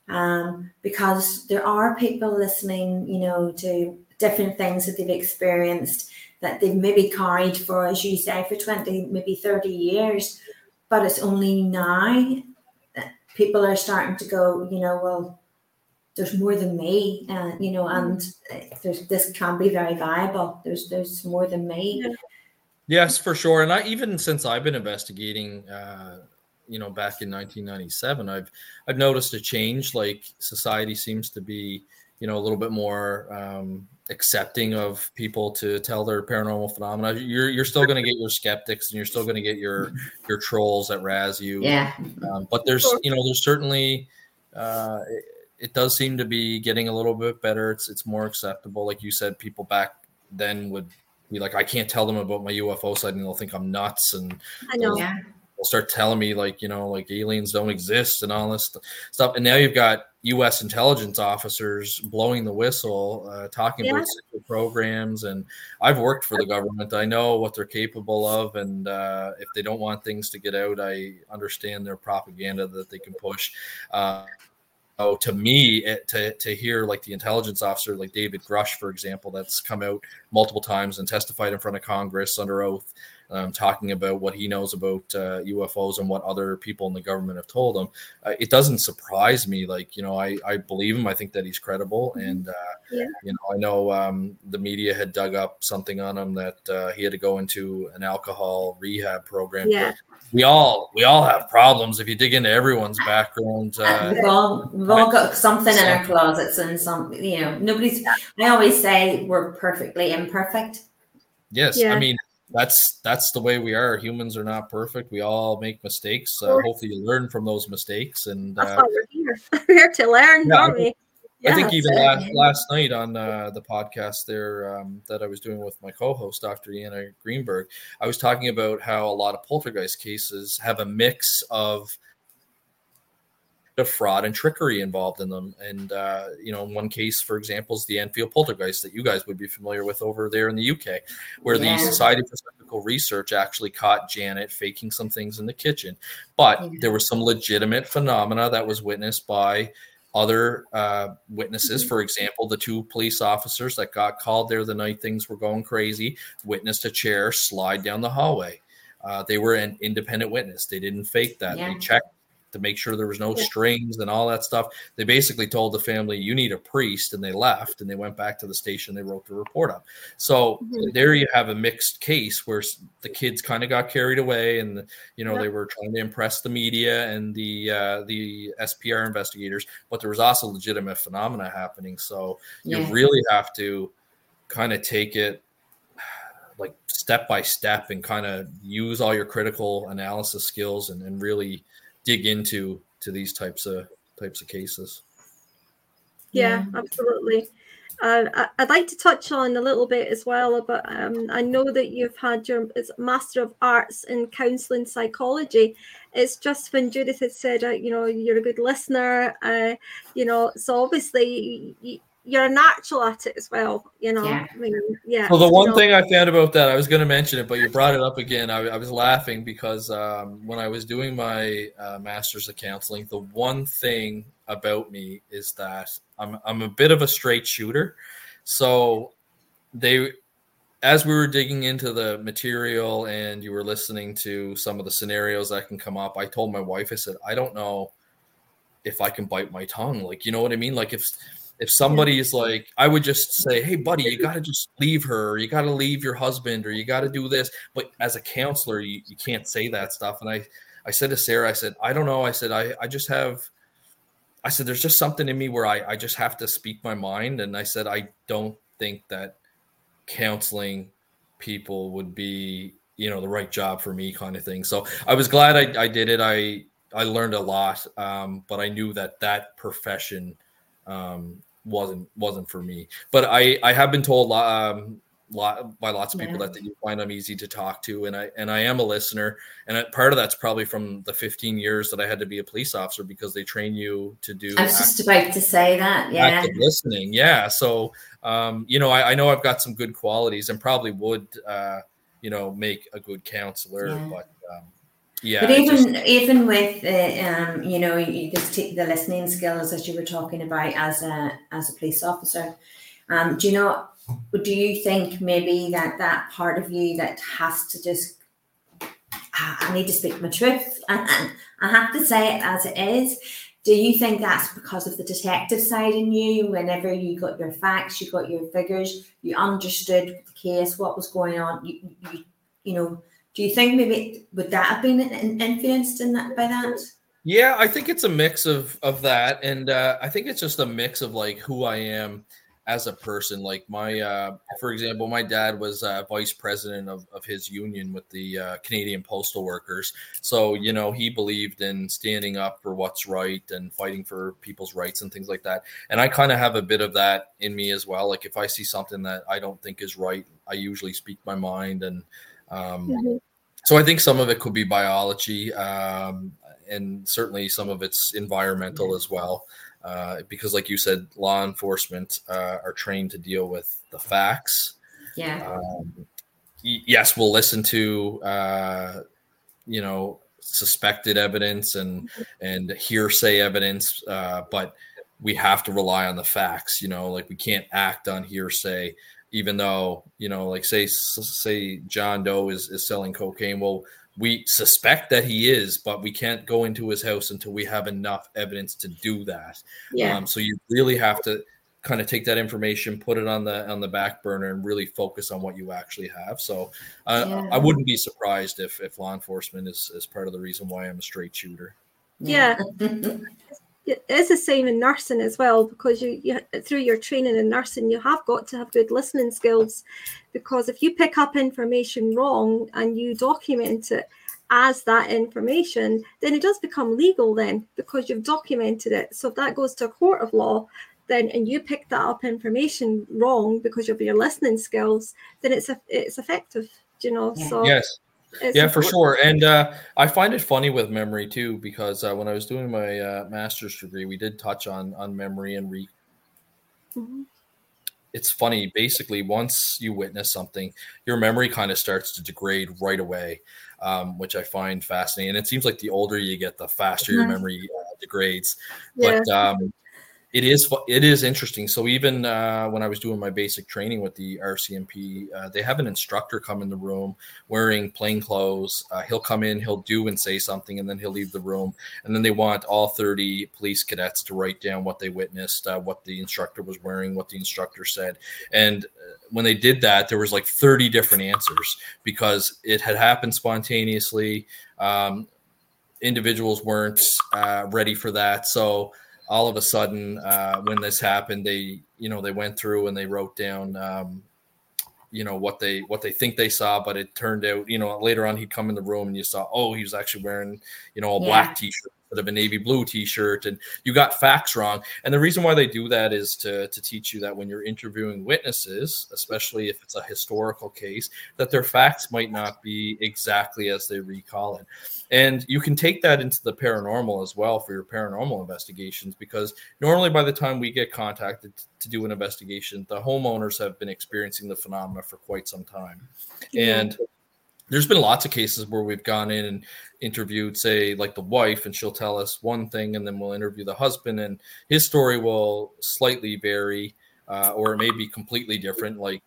um, because there are people listening, you know, to different things that they've experienced that they've maybe carried for, as you say, for 20, maybe 30 years. But it's only now people are starting to go, you know, well, there's more than me, uh, you know, and uh, there's this can be very viable. There's there's more than me. Yes, for sure. And I even since I've been investigating, uh, you know, back in 1997, I've I've noticed a change. Like society seems to be, you know, a little bit more um, accepting of people to tell their paranormal phenomena. You're you're still going to get your skeptics and you're still going to get your your trolls that razz you. Yeah. Um, but there's you know there's certainly. Uh, it, it does seem to be getting a little bit better. It's it's more acceptable. Like you said, people back then would be like, I can't tell them about my UFO sighting; they'll think I'm nuts, and I know. Yeah. They'll start telling me like you know like aliens don't exist and all this stuff. And now you've got U.S. intelligence officers blowing the whistle, uh, talking Yeah. about secret programs. And I've worked for the government; I know what they're capable of, and uh, if they don't want things to get out, I understand their propaganda that they can push. Uh, Oh, to me, it, to to hear like the intelligence officer, like David Grusch, for example, that's come out multiple times and testified in front of Congress under oath, um, talking about what he knows about uh, UFOs and what other people in the government have told him. Uh, it doesn't surprise me. Like you know, I I believe him. I think that he's credible, and uh, Yeah. you know, I know um, the media had dug up something on him that uh, he had to go into an alcohol rehab program. Yeah. We all we all have problems if you dig into everyone's background. Uh, we've all we've all got something in our closets and some you know nobody's I always say we're perfectly imperfect. Yes, Yeah. I mean that's that's the way we are. Humans are not perfect. We all make mistakes. Uh, hopefully, you learn from those mistakes. And That's uh, why we're here. we're here to learn, Yeah, I we? I think even last last night on uh, the podcast there um, that I was doing with my co-host Dr. Iana Greenberg, I was talking about how a lot of poltergeist cases have a mix of of fraud and trickery involved in them. And uh, you know, in one case, for example, is the Enfield poltergeist that you guys would be familiar with over there in the UK, where Yeah. the Society for Psychical Research actually caught Janet faking some things in the kitchen. But Yeah. there was some legitimate phenomena that was witnessed by other uh, witnesses. Mm-hmm. For example, the two police officers that got called there the night things were going crazy witnessed a chair slide down the hallway. Uh, they were an independent witness. They didn't fake that. Yeah. They checked to make sure there was no Yeah. strings and all that stuff. They basically told the family, "You need a priest," and they left. And they went back to the station. They wrote the report up. So Mhm. there you have a mixed case where the kids kind of got carried away, and you know Yeah. they were trying to impress the media and the uh, the SPR investigators, but there was also legitimate phenomena happening. So you really have to kind of take it like step by step and kind of use all your critical analysis skills and, and really dig into to these types of types of cases. Yeah, absolutely. Uh, I- I'd like to touch on a little bit as well about. Um, I know that you've had your it's Master of Arts in Counselling Psychology. It's just when Judith had said, uh, you know, you're a good listener. Uh, you know, so obviously y- you're a natural at it as well. You know, Yeah. I mean, yeah. So the you one know, thing I found about that, I was going to mention it, but you brought it up again. I, I was laughing because um, when I was doing my uh, master's of counseling, the one thing about me is that I'm I'm a bit of a straight shooter. So they, as we were digging into the material and you were listening to some of the scenarios that can come up, I told my wife, I said, I don't know if I can bite my tongue. Like, you know what I mean? Like if if somebody is like, I would just say, Hey, buddy, you got to just leave her, or you got to leave your husband, or you got to do this. But as a counselor, you, you can't say that stuff. And I, I said to Sarah, I said, I don't know. I said, I, I just have, I said, there's just something in me where I, I just have to speak my mind. And I said, I don't think that counseling people would be, you know, the right job for me kind of thing. So I was glad I, I did it. I, I learned a lot, um, but I knew that that profession um, wasn't wasn't for me. But I I have been told um, lot by lots of people Yeah. that, that you find I'm easy to talk to, and I and I am a listener. And I- part of that's probably from the 15 years that I had to be a police officer because they train you to do I was just about to say that. Yeah. listening. Yeah. So, um, you know, I, I know I've got some good qualities and probably would, uh, you know, make a good counselor. Yeah. But um, yeah, but even just- even with the um, you know you just take the listening skills that you were talking about as a as a police officer, um, do you know? Do you think maybe that that part of you that has to just "Ah, I need to speak my truth I have to say it as it is. Do you think that's because of the detective side in you? Whenever you got your facts, you got your figures, you understood the case, what was going on, you, you you know, do you think maybe would that have been influenced in that by that? Yeah, I think it's a mix of of that, and uh, I think it's just a mix of like who I am as a person. Like my, uh, for example, my dad was uh, vice president of, of his union with the uh, Canadian postal workers. So, you know, he believed in standing up for what's right and fighting for people's rights and things like that. And I kind of have a bit of that in me as well. Like if I see something that I don't think is right, I usually speak my mind. And um, mm-hmm. So I think some of it could be biology. Um, and certainly some of it's environmental as well. Uh, because, like you said, law enforcement uh, are trained to deal with the facts. Yeah. Um, yes, we'll listen to uh, you know suspected evidence and and hearsay evidence, uh, but we have to rely on the facts. You know, like we can't act on hearsay, even though you know, like say say John Doe is is selling cocaine. Well, we suspect that he is, but we can't go into his house until we have enough evidence to do that. Yeah. Um, so you really have to kind of take that information, put it on the on the back burner, and really focus on what you actually have. So uh, yeah. I wouldn't be surprised if if law enforcement is is part of the reason why I'm a straight shooter. Yeah. it is the same in nursing as well because you, you through your training in nursing you have got to have good listening skills. Because if you pick up information wrong and you document it as that information then it does become legal then because you've documented it. So if that goes to a court of law then and you pick that up information wrong because of your listening skills then it's a, it's effective you know? So yes it's yeah, for sure. And uh, I find it funny with memory too, because uh, when I was doing my uh, master's degree, we did touch on on memory and re. Mm-hmm. It's funny. Basically, once you witness something, your memory kind of starts to degrade right away, um, which I find fascinating. And it seems like the older you get, the faster mm-hmm. your memory uh, degrades. Yeah. But um, it is it is interesting. So even uh, when I was doing my basic training with the RCMP, uh, they have an instructor come in the room wearing plain clothes. Uh, he'll come in, he'll do and say something, and then he'll leave the room. And then they want all 30 police cadets to write down what they witnessed, uh, what the instructor was wearing, what the instructor said. And uh, when they did that, there was like 30 different answers because it had happened spontaneously. Um, individuals weren't uh, ready for that, so all of a sudden uh, when this happened they you know they went through and they wrote down um, you know what they what they think they saw but it turned out you know later on he'd come in the room and you saw oh he was actually wearing you know a yeah. black t-shirt of a navy blue t-shirt and you got facts wrong. And the reason why they do that is to, to teach you that when you're interviewing witnesses especially if it's a historical case that their facts might not be exactly as they recall it. And you can take that into the paranormal as well for your paranormal investigations because normally by the time we get contacted to do an investigation the homeowners have been experiencing the phenomena for quite some time. And there's been lots of cases where we've gone in and interviewed, say, like the wife, and she'll tell us one thing, and then we'll interview the husband, and his story will slightly vary, uh, or it may be completely different. Like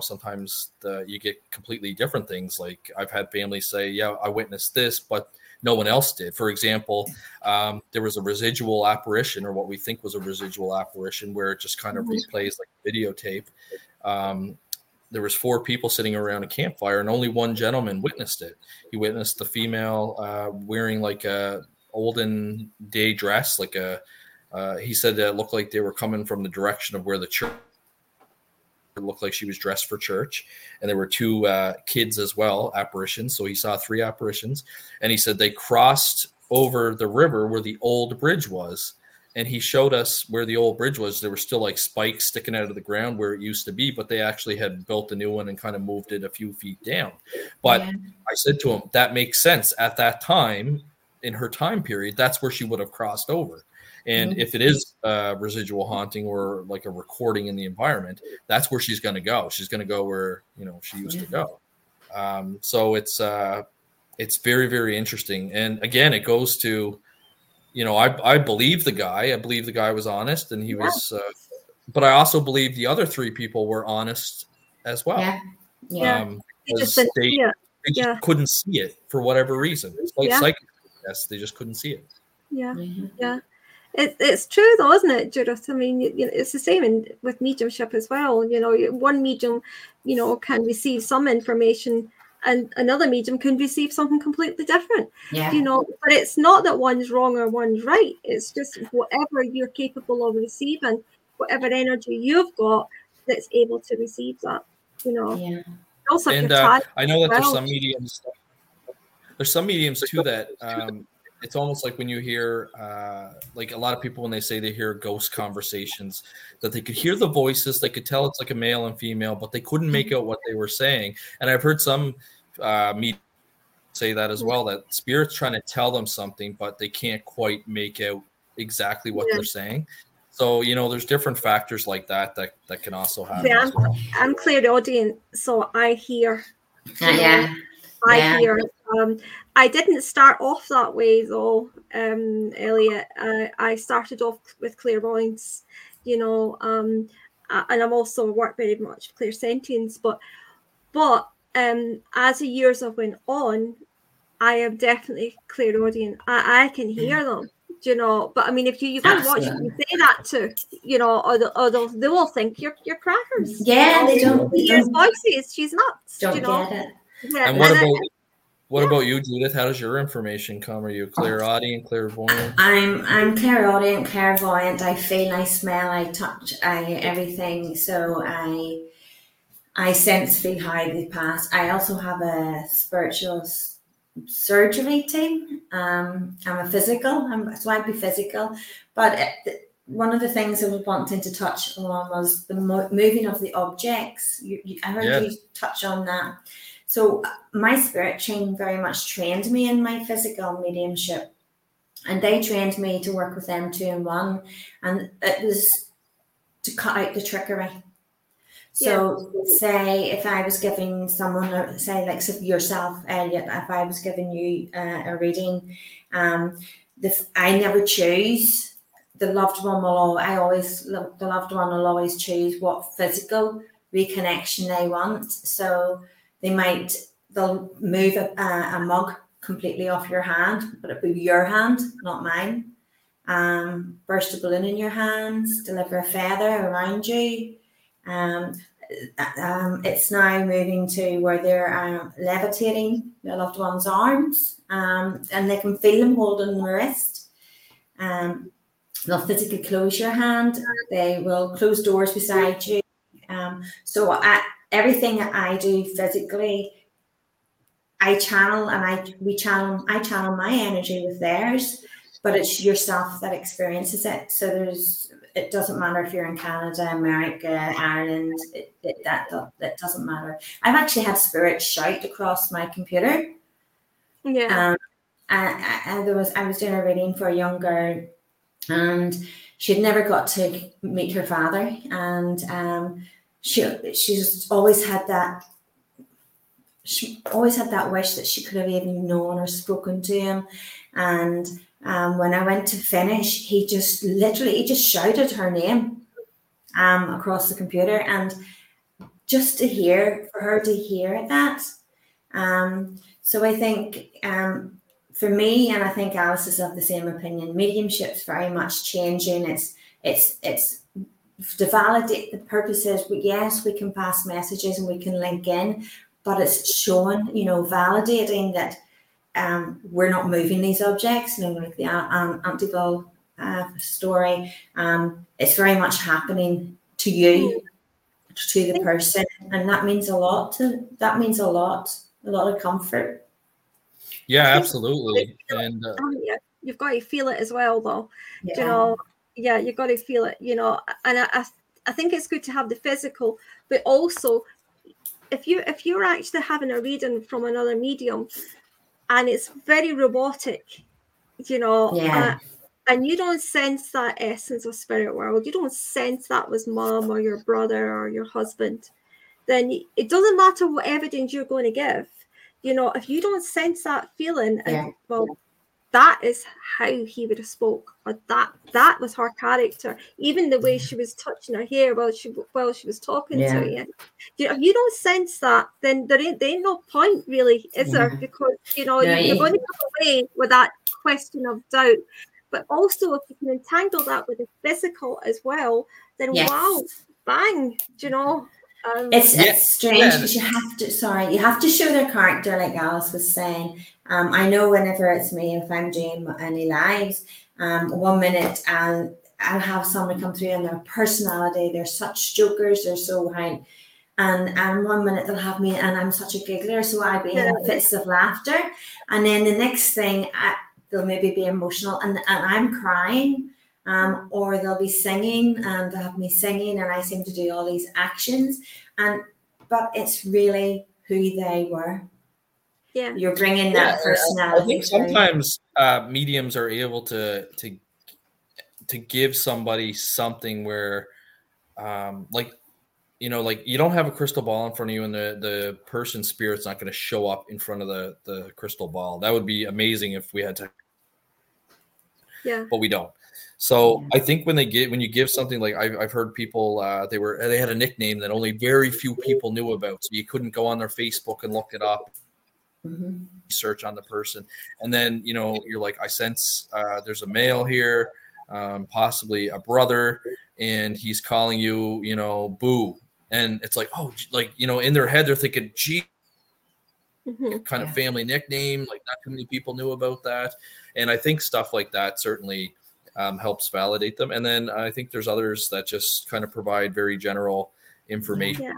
sometimes the, you get completely different things. Like I've had families say, "Yeah, I witnessed this, but no one else did." For example, um, there was a residual apparition, or what we think was a residual apparition, where it just kind of mm-hmm. replays like videotape. Um, there was four people sitting around a campfire and only one gentleman witnessed it. He witnessed the female uh, wearing like a olden day dress like a uh, he said that it looked like they were coming from the direction of where the church it looked like she was dressed for church. And there were two uh, kids as well apparitions. So he saw three apparitions. And he said they crossed over the river where the old bridge was and he showed us where the old bridge was. There were still like spikes sticking out of the ground where it used to be, but they actually had built a new one and kind of moved it a few feet down. But yeah. I said to him, that makes sense. At that time, in her time period, that's where she would have crossed over. And mm-hmm. if it is uh, residual haunting or like a recording in the environment, that's where she's going to go. She's going to go where you know she used yeah. to go. Um, so it's uh, it's very very interesting. And again, it goes to you know, I I believe the guy. I believe the guy was honest, and he yeah. was. Uh, but I also believe the other three people were honest as well. Yeah, yeah. Um, they just, they, they just yeah. couldn't see it for whatever reason. It's like yeah. psychic. Yes, they just couldn't see it. Yeah, mm-hmm. yeah. It, it's true though, isn't it, Judith? I mean, you, you know, it's the same in, with mediumship as well. You know, one medium, you know, can receive some information and another medium can receive something completely different. Yeah. You know, but it's not that one's wrong or one's right. It's just whatever you're capable of receiving, whatever energy you've got that's able to receive that. You know. Yeah. Also, and uh, I know that there's some mediums. There's some mediums too that um, it's almost like when you hear uh, like a lot of people when they say they hear ghost conversations that they could hear the voices they could tell it's like a male and female but they couldn't make out what they were saying and i've heard some uh, me say that as well that spirit's trying to tell them something but they can't quite make out exactly what yeah. they're saying so you know there's different factors like that that that can also happen yeah, I'm, well. I'm clairaudient so i hear uh, yeah I yeah. hear. Um, I didn't start off that way though, um, Elliot. Uh, I started off with clairvoyance, you know, um, and I'm also work very much with clairsentience. But, but um, as the years have went on, I am definitely clairaudient. I, I can hear them you know. But I mean, if you you got watch you say that to you know, or, the, or they'll, they will think you're you're crackers. Yeah, you know? they don't. They Hears voices. She's nuts. don't you know? get it. Yeah, and what and I- about what about you, Judith? How does your information come? Are you clear clairaudient, clairvoyant? I'm I'm clairaudient, clairvoyant. I feel, I smell, I touch, I everything. So I I sense, feel how they pass. I also have a spiritual surgery team. Um, I'm a physical, I'm, so I'd be physical. But it, one of the things I was wanting to touch on was the mo- moving of the objects. You, you, I heard Yeah. you touch on that. So uh, my spirit team very much trained me in my physical mediumship, and they trained me to work with them two in one, and it was to cut out the trickery. So, say if I was giving someone, say like so yourself, Elliot, if I was giving you uh, a reading, um, the, I never choose. The loved one will. I always the loved one will always choose what physical reconnection they want. So they might they'll move a, a, a mug completely off your hand, but it'll be your hand, not mine. Um, burst a balloon in your hands, deliver a feather around you. Um, uh, um, it's now moving to where they're um, levitating their loved one's arms, um, and they can feel them holding the wrist. Um, they'll physically close your hand. They will close doors beside you. Um, so I, everything that I do physically, I channel and I we channel I channel my energy with theirs, but it's yourself that experiences it. So there's it doesn't matter if you're in Canada, America, Ireland. It, it, that that doesn't matter. I've actually had spirits shout across my computer. yeah. Um, I, I, I- there was I was doing a reading for a young girl, and she'd never got to meet her father, and um, she she's always had that. She always had that wish that she could have even known or spoken to him, and um, when I went to finish, he just literally he just shouted her name um, across the computer, and just to hear for her to hear that. Um, so I think um, for me, and I think Alice is of the same opinion, mediumship's very much changing. It's it's it's to validate the purposes. Yes, we can pass messages and we can link in, but it's showing, you know, validating that um, we're not moving these objects. You know, like the um, Enfield uh, story, um, it's very much happening to you, to the person, and that means a lot. To that means a lot, a lot of comfort. Yeah, absolutely. And uh, haven't you? You've got to feel it as well, though. Yeah. You know, yeah, you've got to feel it. You know, and I, I, I think it's good to have the physical, but also, if you if you're actually having a reading from another medium, and it's very robotic, you know, Yeah. uh, and you don't sense that essence of spirit world, you don't sense that was mom or your brother or your husband, then it doesn't matter what evidence you're going to give. You know, if you don't sense that feeling, and, Yeah. well, that is how he would have spoke, or that that was her character. Even the way she was touching her hair while she while she was talking Yeah. to you. You know, if you don't sense that, then there ain't, there ain't no point really, is there? Because you know Yeah, you're going to come away with that question of doubt. But also, if you can entangle that with the physical as well, then Yes. wow, bang, do you know? Um, it's yeah. it's strange because you have to. Sorry, you have to show their character, like Alice was saying. Um, I know whenever it's me, if I'm doing any lives, um, one minute and I'll have someone come through and their personality, they're such jokers, they're so high. And and one minute they'll have me and I'm such a giggler, so I'll be in fits of laughter. And then the next thing I, they'll maybe be emotional and, and I'm crying. Um, or they'll be singing and they'll have me singing and I seem to do all these actions. And but it's really who they were. Yeah. You're bringing that yeah, personality. I think sometimes uh, mediums are able to to to give somebody something where um like you know like you don't have a crystal ball in front of you and the the person's spirit's not going to show up in front of the the crystal ball that would be amazing if we had to yeah but we don't so i think when they get when you give something like i've, I've heard people uh, they were they had a nickname that only very few people knew about so you couldn't go on their facebook and look it up. Mm-hmm. search on the person. And then you know you're like i sense uh, there's a male here um, possibly a brother and he's calling you you know boo. And it's like oh like you know in their head they're thinking gee mm-hmm. kind of family nickname like not too many people knew about that. And i think stuff like that certainly um, helps validate them. And then i think there's others that just kind of provide very general information yeah.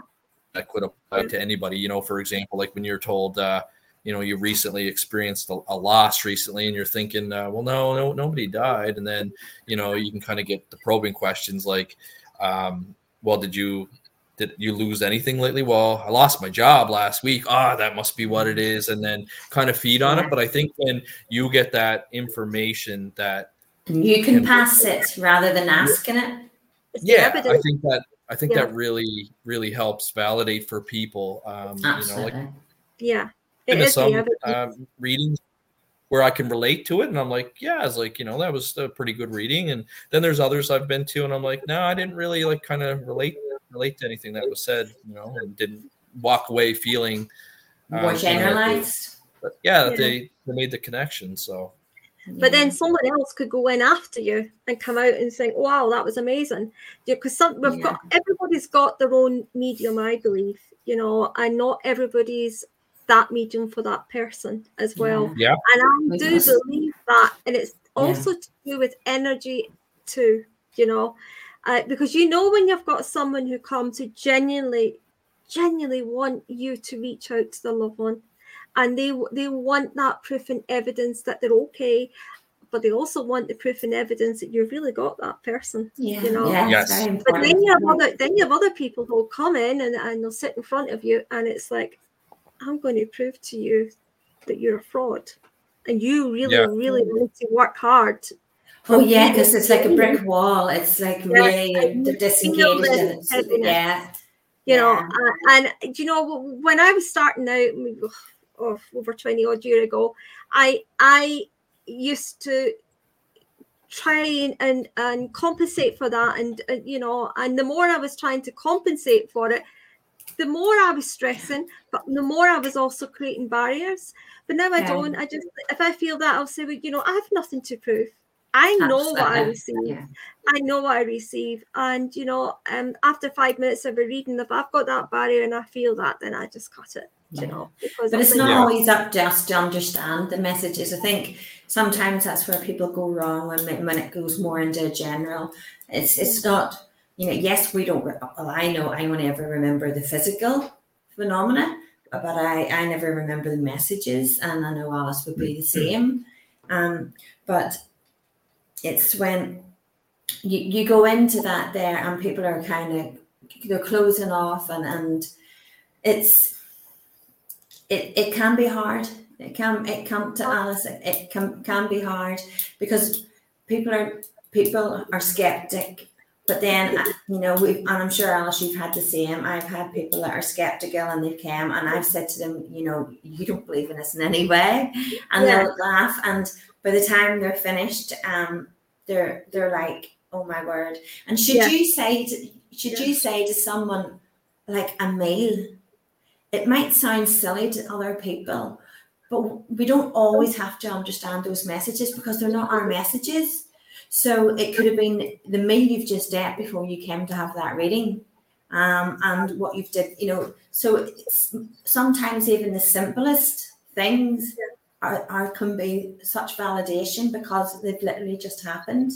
that could apply to anybody. You know for example like when you're told uh, you know you recently experienced a, a loss recently and you're thinking uh, well no no nobody died. And then you know you can kind of get the probing questions like um, well did you did you lose anything lately? Well i lost my job last week. Ah oh, that must be what it is. And then kind of feed on it. But i think when you get that information that you can, can pass it rather than asking it yeah i think that i think yeah. that really really helps validate for people um Absolutely. you know like yeah into some um, readings where I can relate to it, and I'm like, yeah, it's like you know that was a pretty good reading. And then there's others I've been to, and I'm like, no, I didn't really like kind of relate relate to anything that was said, you know, and didn't walk away feeling uh, more generalized. but yeah, yeah, they they made the connection. So. But then someone else could go in after you and come out and think, "Wow, that was amazing," because some we've yeah. got everybody's got their own medium, I believe, you know, and not everybody's that medium for that person as well. Yeah. And I do yes. believe that. And it's also yeah. to do with energy too, you know, uh, because you know when you've got someone who comes who genuinely, genuinely want you to reach out to the loved one. And they they want that proof and evidence that they're okay, but they also want the proof and evidence that you've really got that person. Yeah, you know. Yeah, yes. But then you have other then you have other people who'll come in and, and they'll sit in front of you and it's like, I'm going to prove to you that you're a fraud. And you really, yeah. really need to work hard. Oh yeah, because it's like a brick wall. It's like yeah, really disengaged. yeah. You know, uh, and you know, when I was starting out oh, over 20 odd year ago, I I used to try and, and, compensate for that and you know and the more i was trying to compensate for it the more I was stressing, but the more I was also creating barriers. But now I don't. I just if I feel that, I'll say, well, you know, I have nothing to prove. I know Absolutely. what I receive. Yeah. I know what I receive. And you know, um after five minutes of a reading, if I've got that barrier and I feel that, then I just cut it. You know, because but it's not yeah. always up to us to understand the messages. I think sometimes that's where people go wrong when when it goes more into general. It's it's not you know, yes, we don't, well, I know I only ever remember the physical phenomena, but I, I never remember the messages. And I know Alice would be the same. Um, but it's when you, you go into that there and people are kind of, they're closing off and, and it's, it, it can be hard. It can, it can to Alice, it, it can, can be hard because people are, people are skeptic but then, you know, we and I'm sure Alice, you've had the same. I've had people that are skeptical and they've come and I've said to them, you know, you don't believe in us in any way, and yeah. they'll laugh. And by the time they're finished, um, they're they're like, oh my word. And should yeah. you say to, should yeah. you say to someone like a male? It might sound silly to other people, but we don't always have to understand those messages because they're not our messages so it could have been the meal you've just ate before you came to have that reading. um, and what you've did, you know. So sometimes even the simplest things are, are can be such validation because they've literally just happened.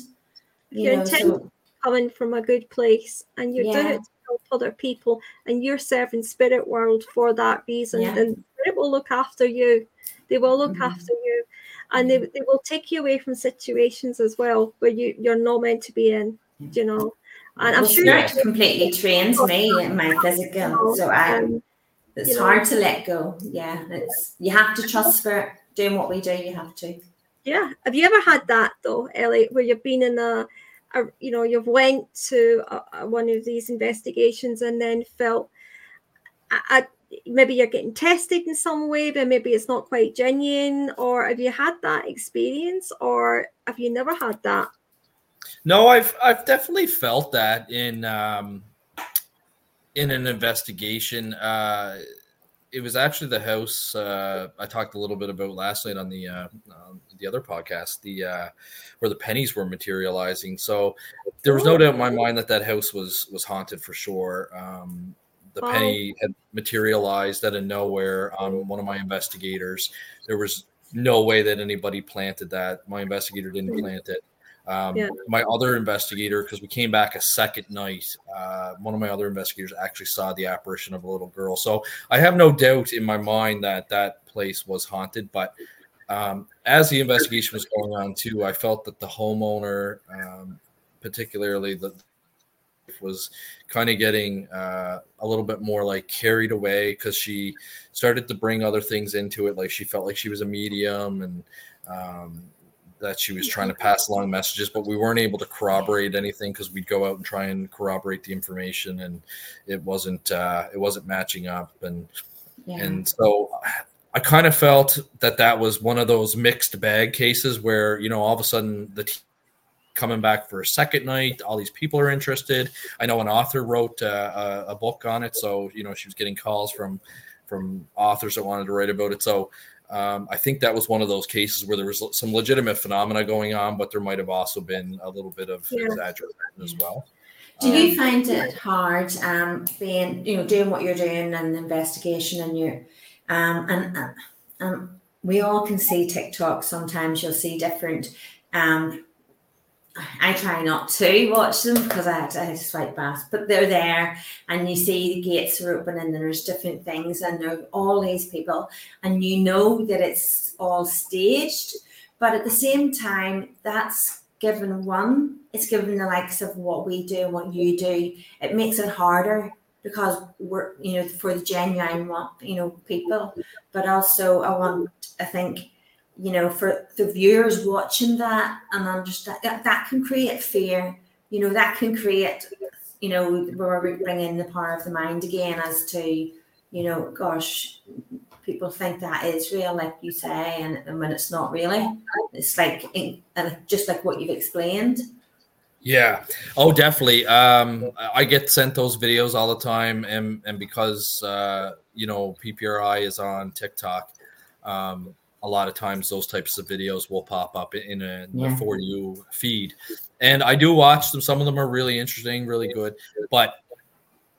You Your know, so, coming from a good place, and you're yeah. doing it help other people, and you're serving spirit world for that reason, yeah. and it will look after you. They will look mm-hmm. after you, and they, they will take you away from situations as well where you you're not meant to be in. You know, and I'm sure it completely trains me in my physical. So I, um, it's hard know, to let go. Yeah, it's you have to trust for doing what we do. You have to. Yeah. Have you ever had that though, Ellie, where you've been in a, a you know, you've went to a, one of these investigations and then felt, I, maybe you're getting tested in some way, but maybe it's not quite genuine, or have you had that experience, or have you never had that? No, I've I've definitely felt that in um, in an investigation. Uh, it was actually the house uh, I talked a little bit about last night on the uh, uh, the other podcast, the uh, where the pennies were materializing. So there was no doubt in my mind that that house was was haunted for sure. Um, the wow. penny had materialized out of nowhere on one of my investigators. There was no way that anybody planted that. My investigator didn't plant it. Um, yeah. My other investigator, because we came back a second night, uh, one of my other investigators actually saw the apparition of a little girl. So I have no doubt in my mind that that place was haunted. But um, as the investigation was going on too, I felt that the homeowner, um, particularly the was kind of getting uh, a little bit more like carried away because she started to bring other things into it. Like she felt like she was a medium and um, that she was trying to pass along messages, but we weren't able to corroborate anything because we'd go out and try and corroborate the information, and it wasn't uh, it wasn't matching up, and yeah. and so I kind of felt that that was one of those mixed bag cases where you know all of a sudden the t- coming back for a second night, all these people are interested. I know an author wrote uh, a, a book on it, so you know she was getting calls from from authors that wanted to write about it. So um, I think that was one of those cases where there was some legitimate phenomena going on, but there might have also been a little bit of yeah. exaggeration as well. Do you um, find it hard um, being, you know, doing what you're doing and investigation and you're, um, and uh, um, we all can see TikTok. Sometimes you'll see different um, I try not to watch them because I, I swipe past, but they're there and you see the gates are open and there's different things and there are all these people and you know that it's all staged. But at the same time, that's given one, it's given the likes of what we do and what you do. It makes it harder because we're, you know, for the genuine, want you know, people. But also, I want, I think, you know, for the viewers watching that and understand that that can create fear. You know, that can create, you know, where we bring in the power of the mind again as to, you know, gosh, people think that is real, like you say, and, and when it's not really, it's like just like what you've explained. Yeah. Oh, definitely. Um, I get sent those videos all the time, and and because uh, you know PPRI is on TikTok, um, a lot of times those types of videos will pop up in a yeah. for you feed and i do watch them some of them are really interesting really good but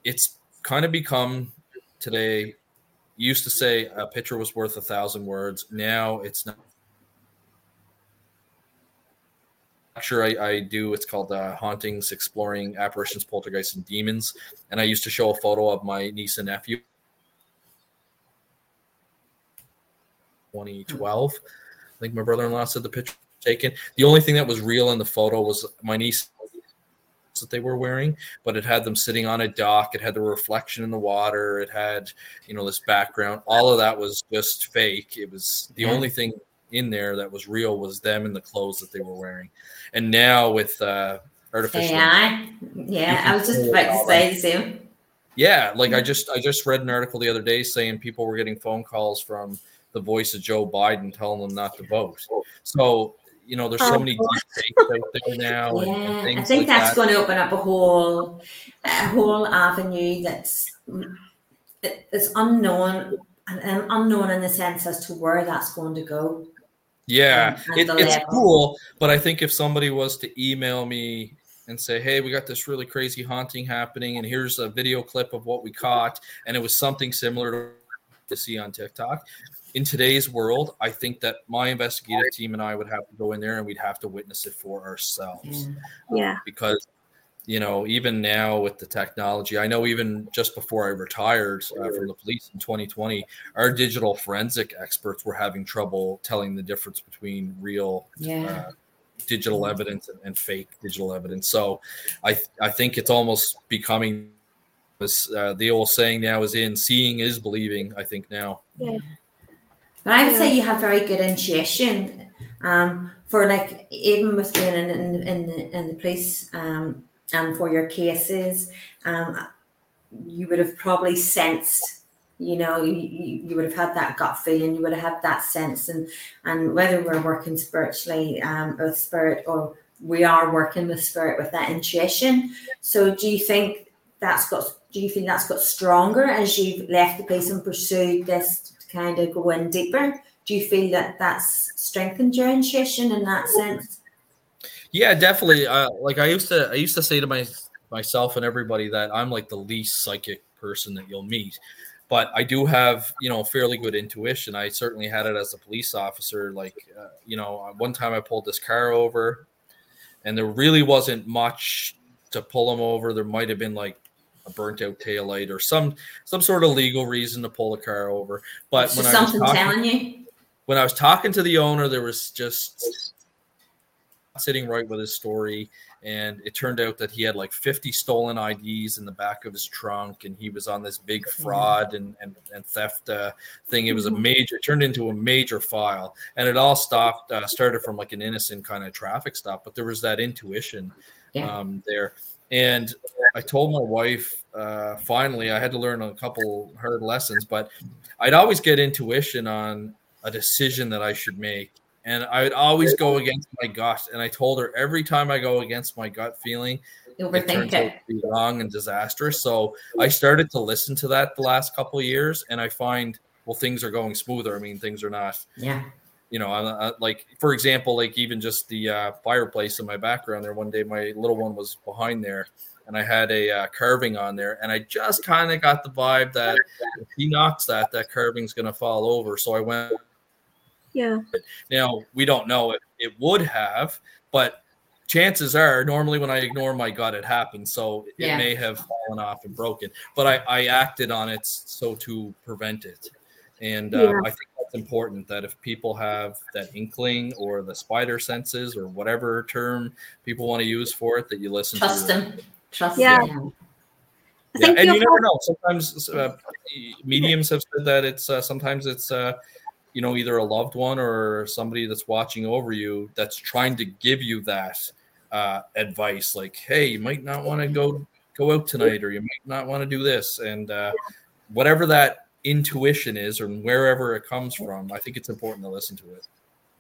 it's kind of become today used to say a picture was worth a thousand words now it's not sure I, I, do. It's called uh, Hauntings Exploring Apparitions, Poltergeists, and Demons. And I used to show a photo of my niece and nephew 2012. I think my brother-in-law said the picture taken. The only thing that was real in the photo was my niece that they were wearing, but it had them sitting on a dock. It had the reflection in the water. It had, you know, this background. All of that was just fake. It was the only thing in there that was real was them and the clothes that they were wearing. And now with uh, artificial, yeah, yeah, I was just about to say the same. Yeah, like I just I just read an article the other day saying people were getting phone calls from the voice of Joe Biden telling them not to vote. So you know, there's so many deep out there now. Yeah, and, and I think like that's that. going to open up a whole, a whole avenue that's it's unknown and unknown in the sense as to where that's going to go. Yeah, it, it's cool, but I think if somebody was to email me and say, "Hey, we got this really crazy haunting happening, and here's a video clip of what we caught," and it was something similar to see on TikTok. In today's world, I think that my investigative team and I would have to go in there and we'd have to witness it for ourselves. Yeah. Um, because you know, even now with the technology, I know even just before I retired uh, from the police in 2020, our digital forensic experts were having trouble telling the difference between real Yeah. uh, digital evidence and, and fake digital evidence. So I I think it's almost becoming this uh, the old saying now is in seeing is believing. I think now. But I would say you have very good intuition um, for like even with being in, in, in, the, in the police um, and for your cases, um, you would have probably sensed, you know, you, you you would have had that gut feeling, you would have had that sense, and and whether we're working spiritually um, with spirit or we are working with spirit with that intuition. So do you think that's got? Do you think that's got stronger as you've left the place and pursued this to kind of go in deeper? Do you feel that that's strengthened your intuition in that sense? Yeah, definitely. Uh, like I used to, I used to say to my myself and everybody that I'm like the least psychic person that you'll meet, but I do have you know fairly good intuition. I certainly had it as a police officer. Like uh, you know, one time I pulled this car over, and there really wasn't much to pull him over. There might have been like a burnt out tail light or some some sort of legal reason to pull the car over. But when I was something talking, telling you. when I was talking to the owner, there was just sitting right with his story. And it turned out that he had like 50 stolen IDs in the back of his trunk, and he was on this big fraud and, and, and theft uh, thing. It was a major, it turned into a major file. And it all stopped, uh, started from like an innocent kind of traffic stop, but there was that intuition Yeah. um, there. And I told my wife, uh, finally, I had to learn a couple hard lessons, but I'd always get intuition on a decision that I should make. And I would always go against my gut. And I told her every time I go against my gut feeling, it turns out to be wrong and disastrous. So I started to listen to that the last couple of years, and I find well things are going smoother. I mean, things are not Yeah. you know, I, I, like for example, like even just the uh, fireplace in my background there. One day, my little one was behind there, and I had a uh, carving on there, and I just kind of got the vibe that if he knocks that, that carving's going to fall over. So I went. Yeah. Now we don't know if it would have, but chances are normally when I ignore my gut, it happens. So it Yeah. may have fallen off and broken, but I, I acted on it so to prevent it. And uh, Yeah. I think that's important that if people have that inkling or the spider senses or whatever term people want to use for it, that you listen Trust to. them. Trust Yeah. them. Yeah, and you'll you never have- know. Sometimes uh, mediums have said that it's uh, sometimes it's uh, you know either a loved one or somebody that's watching over you that's trying to give you that uh, advice, like, hey, you might not want to go go out tonight, or you might not want to do this, and uh, whatever that intuition is, or wherever it comes from, I think it's important to listen to it.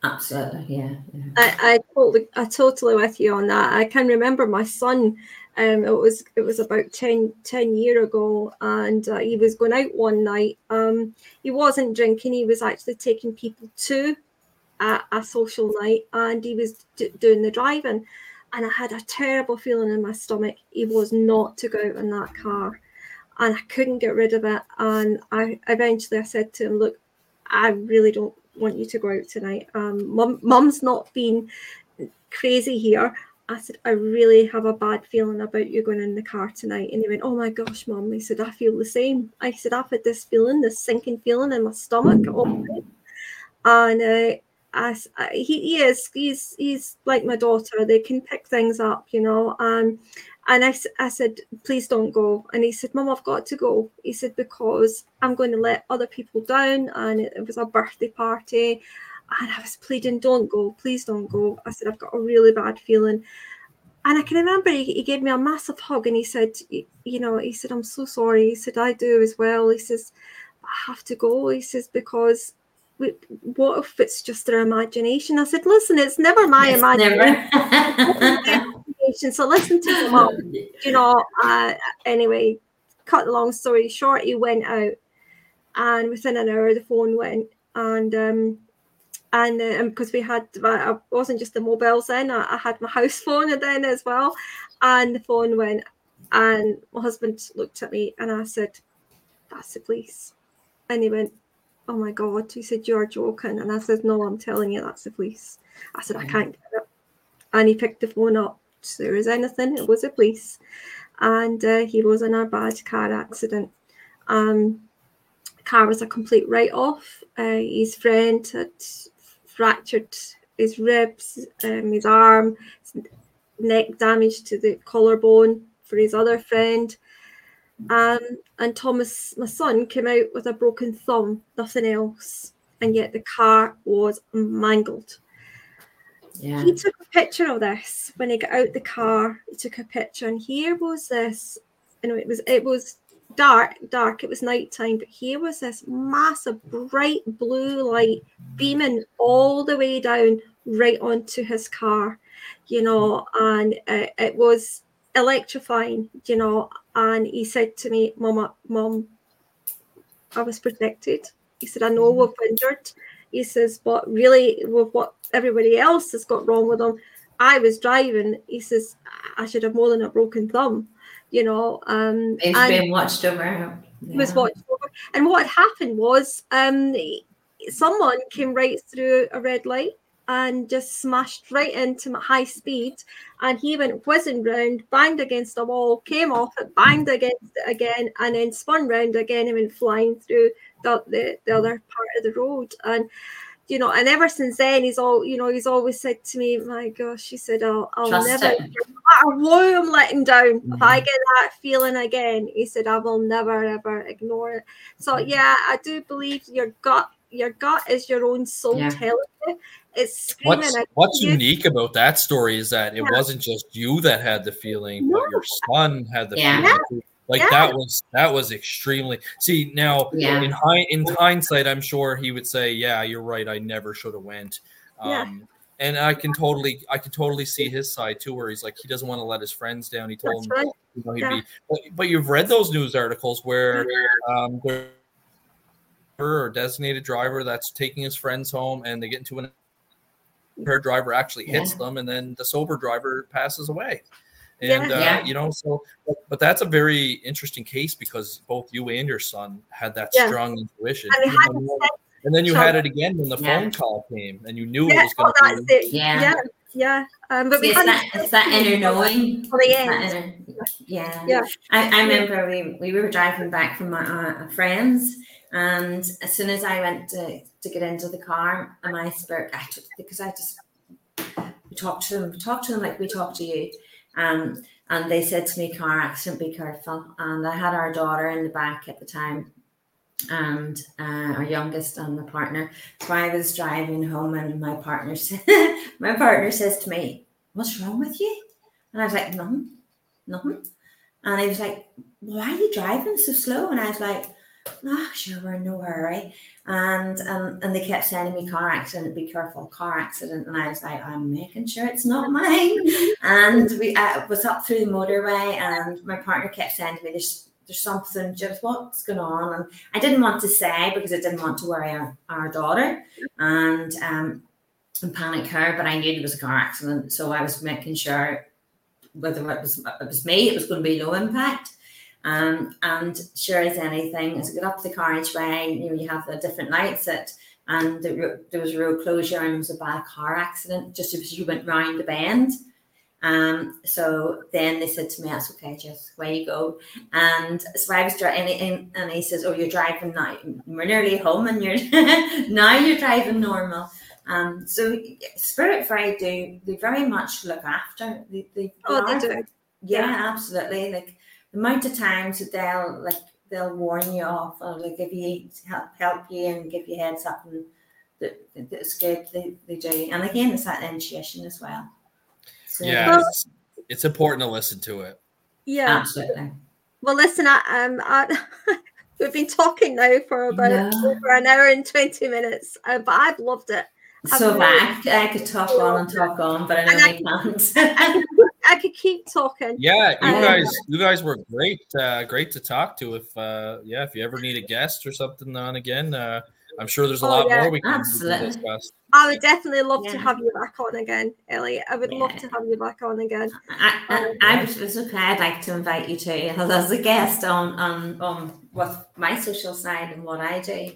Absolutely. Yeah. yeah. I, I totally, I totally with you on that. I can remember my son. Um, it was it was about 10, 10 year ago, and uh, he was going out one night. Um, he wasn't drinking; he was actually taking people to a, a social night, and he was d- doing the driving. And I had a terrible feeling in my stomach. He was not to go out in that car, and I couldn't get rid of it. And I eventually I said to him, "Look, I really don't want you to go out tonight. Um, mum, mum's not been crazy here. I said, I really have a bad feeling about you going in the car tonight. And he went, Oh my gosh, mom. He said, I feel the same. I said, I've had this feeling, this sinking feeling in my stomach. all night." And uh, I, I- he, he is, he's, he's like my daughter. They can pick things up, you know. Um, and I, I said, please don't go. And he said, Mom, I've got to go. He said, because I'm going to let other people down. And it, it was a birthday party. And I was pleading, don't go, please don't go. I said, I've got a really bad feeling. And I can remember he, he gave me a massive hug and he said, you know, he said, I'm so sorry. He said, I do as well. He says, I have to go. He says, because we, what if it's just their imagination? I said, listen, it's never my It's imagination. never- So listen to your mum you know, uh, anyway, cut the long story short, he went out, and within an hour, the phone went, and um, and because um, we had I wasn't just the mobiles then I, I, had my house phone then as well. And the phone went and my husband looked at me and I said that's the police. And he went oh my god he said you're joking. And I said no I'm telling you that's the police. I said I can't get it and he picked the phone up. So there was anything it was the police. And uh, he was in a bad car accident. Um car was a complete write-off. Uh, his friend had fractured his ribs, um, his arm, his neck damage to the collarbone for his other friend. Um, and Thomas, my son, came out with a broken thumb, nothing else. And yet the car was mangled. Yeah. He took a picture of this when he got out the car. He took a picture, and here was this. You know, it was it was dark, dark. It was nighttime, but here was this massive bright blue light beaming all the way down right onto his car, you know, and uh, it was electrifying, you know. And he said to me, Mama, Mom, I was protected. He said, I know mm-hmm. we've injured. He says, but really, with what everybody else has got wrong with them, I was driving. He says, I should have more than a broken thumb you know. Um, it's been watched over. Yeah. Was watched over, and what happened was um, someone came right through a red light and just smashed right into my high speed. And he went whizzing round, banged against a wall, came off it, banged against it again, and then spun round again and went flying through the, the, the other part of the road. And you know, and ever since then, he's all, you know, he's always said to me, "My gosh," he said, "I'll, I'll never, it. no matter what I'm letting down, mm-hmm. if I mm-hmm. get that feeling again," he said, "I will never ever ignore it." So mm-hmm. yeah, I do believe your gut, your gut is your own soul yeah. telling you. It's what's, what's unique about that story is that it yeah. wasn't just you that had the feeling, no. but your son had the yeah. feeling. Like yeah. that was that was extremely. See now yeah. in high in hindsight, I'm sure he would say, "Yeah, you're right. I never should have went." Um, yeah. And I can totally, I can totally see his side too, where he's like, he doesn't want to let his friends down. He told That's him, right. you know, he'd yeah. be. But, but, you've read those news articles where um, there or designated driver that's taking his friends home, and they get into an her driver actually hits them, and then the sober driver passes away. And yeah, uh, yeah. you know, so but, but, that's a very interesting case because both you and your son had that yeah. strong intuition. and then you had it again when the phone call came, and you knew it was going to oh, be. Yeah, yeah, yeah. Um, but See, we it's, that, it's that inner knowing. For the yeah, yeah. I, I remember we, we were driving back from our, friends, and as soon as I went to, to get into the car, my spirit, I took, because I just we talked to them, we talked to them like we talked to you um, and they said to me, car accident, be careful. And I had our daughter in the back at the time and uh, our youngest and the partner. So I was driving home and my partner my partner says to me, what's wrong with you? And I was like, nothing, nothing. And he was like, why are you driving so slow? And I was like, oh, sure, we're in no hurry. And um, and they kept sending me car accident, be careful, car accident. And I was like, I'm making sure it's not mine. and we uh, was up through the motorway, and my partner kept to me, there's there's something, just what's going on? And I didn't want to say because I didn't want to worry our, our daughter and um and panic her, but I knew it was a car accident. So I was making sure whether it was it was me, it was going to be low impact. Um, and sure as anything, as I got up the carriageway, you know, you have the different lights that, and there, there was a road closure and it was a bad car accident just as you went round the bend. Um, so then they said to me, "That's okay, Jess. Where you go?" And so I was driving, and, and he says, "Oh, you're driving now. We're nearly home, and you're now you're driving normal." Um, so Spirit Freight do they very much look after. They, they, oh, they do. Yeah, yeah, absolutely. Like the amount of times that they'll like they'll warn you off or like give you help help you and give you heads up and that, that's good they, they do. And again it's that intuition as well. So, yeah. It's, it's, important to listen to it. Yeah. Absolutely. Well listen I, um I, we've been talking now for about yeah. over an hour and 20 minutes uh, but I've loved it. So back, I could talk on and talk on, but I know we can't. I could keep talking. Yeah, you um, guys, you guys were great, uh, great to talk to. If uh, yeah, if you ever need a guest or something on again, uh, I'm sure there's a oh, lot yeah. more we can, Absolutely. discuss. I would definitely love yeah. to have you back on again, Elliot. I would yeah. love to have you back on again. I, I, um, I was okay. I'd like to invite you to as a guest on on on with my social side and what I do.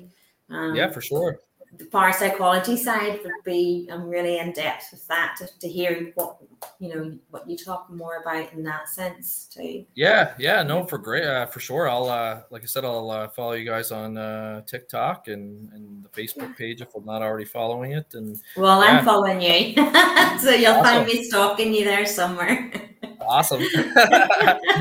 Um, yeah, for sure the parapsychology side would be I'm really in depth with that to, to hear what you know what you talk more about in that sense too. Yeah, yeah, no, for great, uh, for sure. I'll uh, like I said, I'll uh, follow you guys on uh, TikTok and and the Facebook page if I'm not already following it. And well, yeah. I'm following you, so you'll awesome. find me stalking you there somewhere. awesome.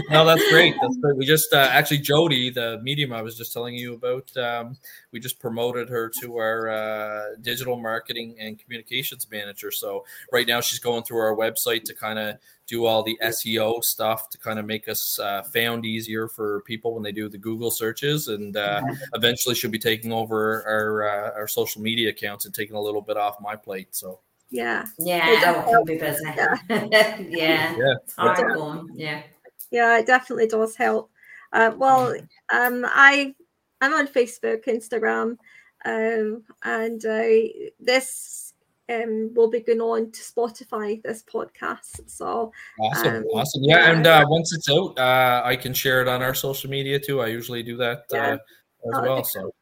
no, that's great. That's great. We just uh, actually Jody, the medium I was just telling you about, um, we just promoted her to our uh, digital marketing and communications manager. So right now she's going through our website to kind of do all the SEO stuff to kind of make us uh, found easier for people when they do the Google searches, and uh, eventually she'll be taking over our uh, our social media accounts and taking a little bit off my plate. So yeah. Yeah, it will be busy. Yeah. yeah. yeah. It's hard going. Yeah. Yeah, it definitely does help. Uh, well, um, I I'm on Facebook, Instagram, um, and uh, this um, will be going on to Spotify. This podcast, so awesome, um, awesome, yeah. And uh, once it's out, uh, I can share it on our social media too. I usually do that yeah. uh, as well. So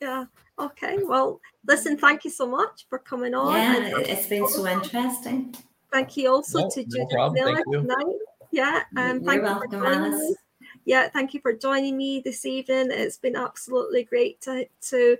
yeah, Okay. Well, listen, thank you so much for coming on. Yeah, it's been so interesting. Thank you also no, to Judith no Millar tonight. Yeah, um, thank You're you for joining me. Yeah, thank you for joining me this evening. It's been absolutely great to to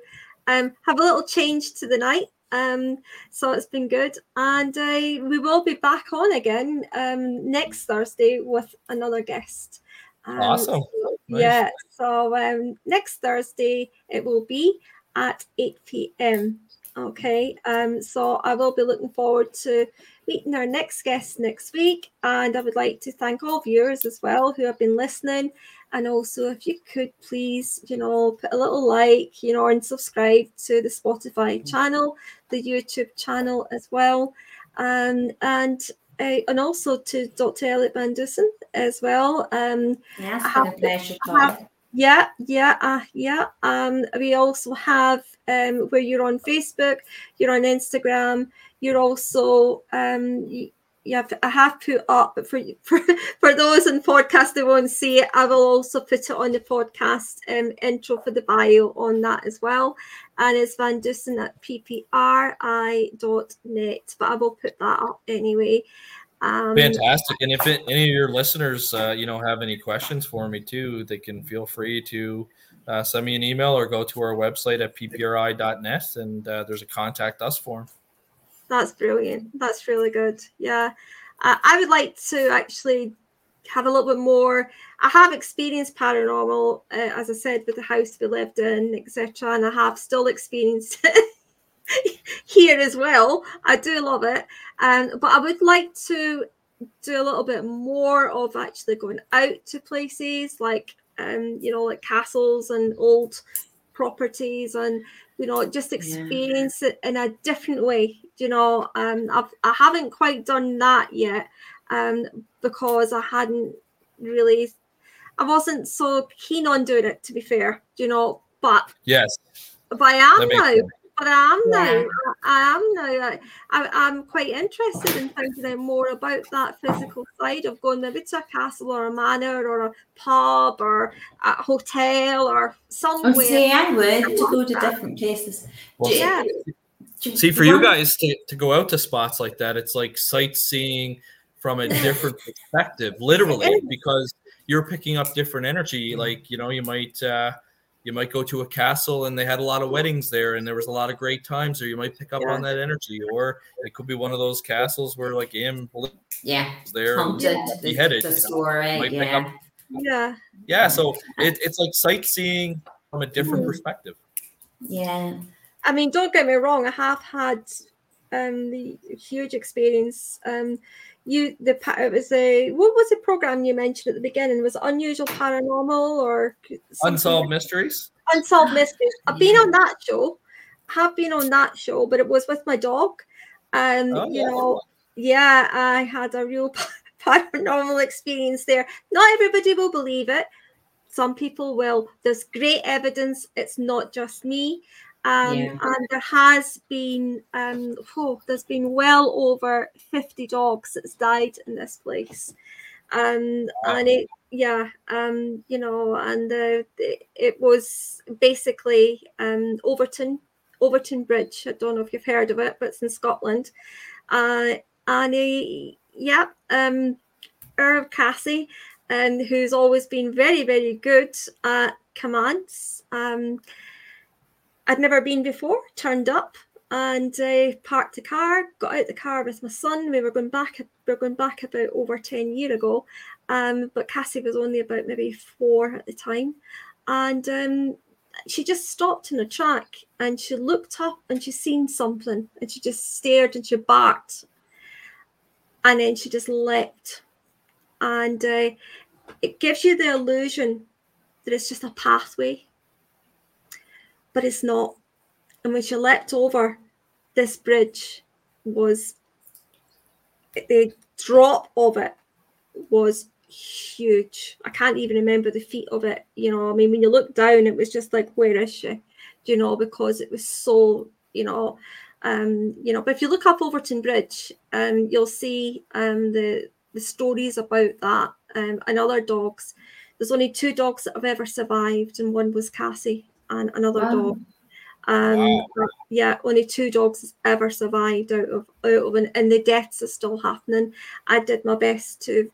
um, have a little change to the night. Um, so it's been good, and uh, we will be back on again um, next Thursday with another guest. Um, awesome. So, nice. Yeah. So um, next Thursday it will be at 8 p.m. Okay, um, so I will be looking forward to meeting our next guest next week, and I would like to thank all viewers as well who have been listening. And also, if you could please, you know, put a little like, you know, and subscribe to the Spotify channel, the YouTube channel as well, um, and uh, and also to Dr. Elliot Van Dusen as well. Um, yeah, it's been a pleasure. Yeah, yeah, uh, yeah. Um, we also have um, where you're on Facebook, you're on Instagram, you're also um, you, have I have put up for for for those in podcast that won't see it. I will also put it on the podcast um, intro for the bio on that as well, and it's Van Dusen at ppri.net. But I will put that up anyway. Um, Fantastic. And if it, any of your listeners, uh, you know, have any questions for me too, they can feel free to uh, send me an email or go to our website at ppri.net and uh, there's a contact us form. That's brilliant. That's really good. Yeah. I would like to actually have a little bit more. I have experienced paranormal, uh, as I said, with the house we lived in, etc. And I have still experienced here as well. I do love it. Um, but I would like to do a little bit more of actually going out to places like um, you know, like castles and old properties and you know, just experience yeah. it in a different way. You know, um I've I haven't quite done that yet. Um, because I hadn't really I wasn't so keen on doing it to be fair, you know, but yes, but I am now. Sense but I am now. Yeah. I, am now. I, I, am quite interested in finding out more about that physical side of going maybe to a castle or a manor or a pub or a hotel or somewhere. Oh, see, I would to go to different places. Well, yeah. See, for you guys to, to go out to spots like that, it's like sightseeing from a different perspective, literally, because you're picking up different energy. Like, you know, you might. Uh, you might go to a castle and they had a lot of weddings there and there was a lot of great times or you might pick up yeah. on that energy or it could be one of those castles where like am yeah there Haunted, beheaded the story, yeah. Up, yeah yeah so it, it's like sightseeing from a different mm. perspective yeah i mean don't get me wrong i have had um the huge experience um you the it was a what was the program you mentioned at the beginning? Was unusual paranormal or unsolved mysteries? Unsolved mysteries. I've been on that show. Have been on that show but it was with my dog. And oh, you know yeah i had a real paranormal experience there. Not everybody will believe it. Some people will. There's great evidence. It's not just me Um, Yeah. And there has been, um, oh, there's been well over 50 dogs that's died in this place. Um, Wow. and it, yeah, um, you know, and uh, it, it was basically um, Overtoun, Overtoun Bridge. I don't know if you've heard of it, but it's in Scotland. Uh, and uh, yeah, um, Irv Cassie, and who's always been very, very good at commands. Um, I'd never been before, turned up and uh, parked the car, got out the car with my son. We were going back, we were going back about over 10 year ago. Um, but Cassie was only about maybe four at the time. And um, she just stopped in a track and she looked up and she seen something and she just stared and she barked. And then she just leapt. And uh, it gives you the illusion that it's just a pathway, but it's not. And when she leapt over this bridge, was the drop of it was huge. I can't even remember the feet of it. You know, I mean, when you look down, it was just like, where is she? You know, because it was so, you know, um, you know. But if you look up Overtoun Bridge, um, you'll see um the the stories about that um, and other dogs. There's only two dogs that have ever survived, and one was Cassie and another Wow. dog. Um, Wow. yeah, only two dogs ever survived out of out of, and, and the deaths are still happening. I did my best to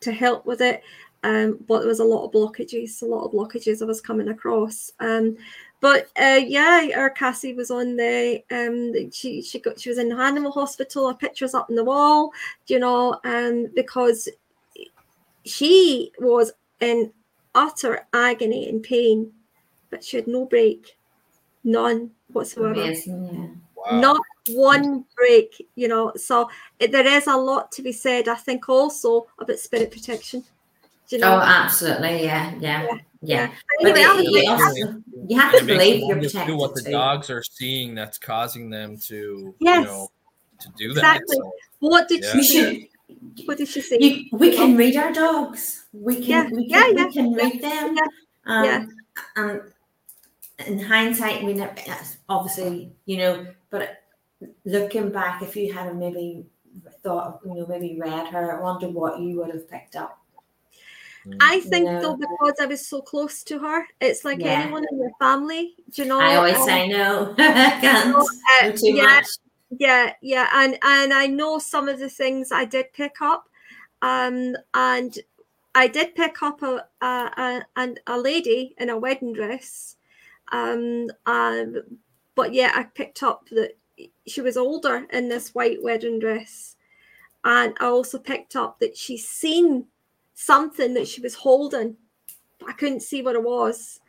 to help with it, um, but there was a lot of blockages, a lot of blockages I was coming across. Um, but uh, yeah, our Cassie was on the um, she she got she was in the animal hospital. Her pictures up on the wall, you know, um, because she was in utter agony and pain, but she had no break, none whatsoever Amazing, Wow. not one break you know so it, there is a lot to be said i think also about spirit protection Do you know Oh, absolutely. Yeah, yeah, yeah. Yeah. But anyway, they- I was you, like, also, you have It to believe you you're protected what the too. dogs are seeing that's causing them to, Yes. you know, to do that. Exactly. So, what did Yeah. We she should. say what did she say You, we can read our dogs. We can. Yeah, We yeah, can. yeah, we can read them. yeah, Um, yeah. And in hindsight, we never. Obviously, you know. But looking back, if you had maybe thought, you know, maybe read her, I wonder what you would have picked up. i think Yeah. though because i was so close to her it's like Yeah. anyone in your family do you know I always um, say no. Can't uh, too yeah, much. yeah yeah and and i know some of the things i did pick up um and i did pick up a a, a, a lady in a wedding dress um um but yeah i picked up that she was older in this white wedding dress and i also picked up that she's seen something that she was holding i couldn't see what it was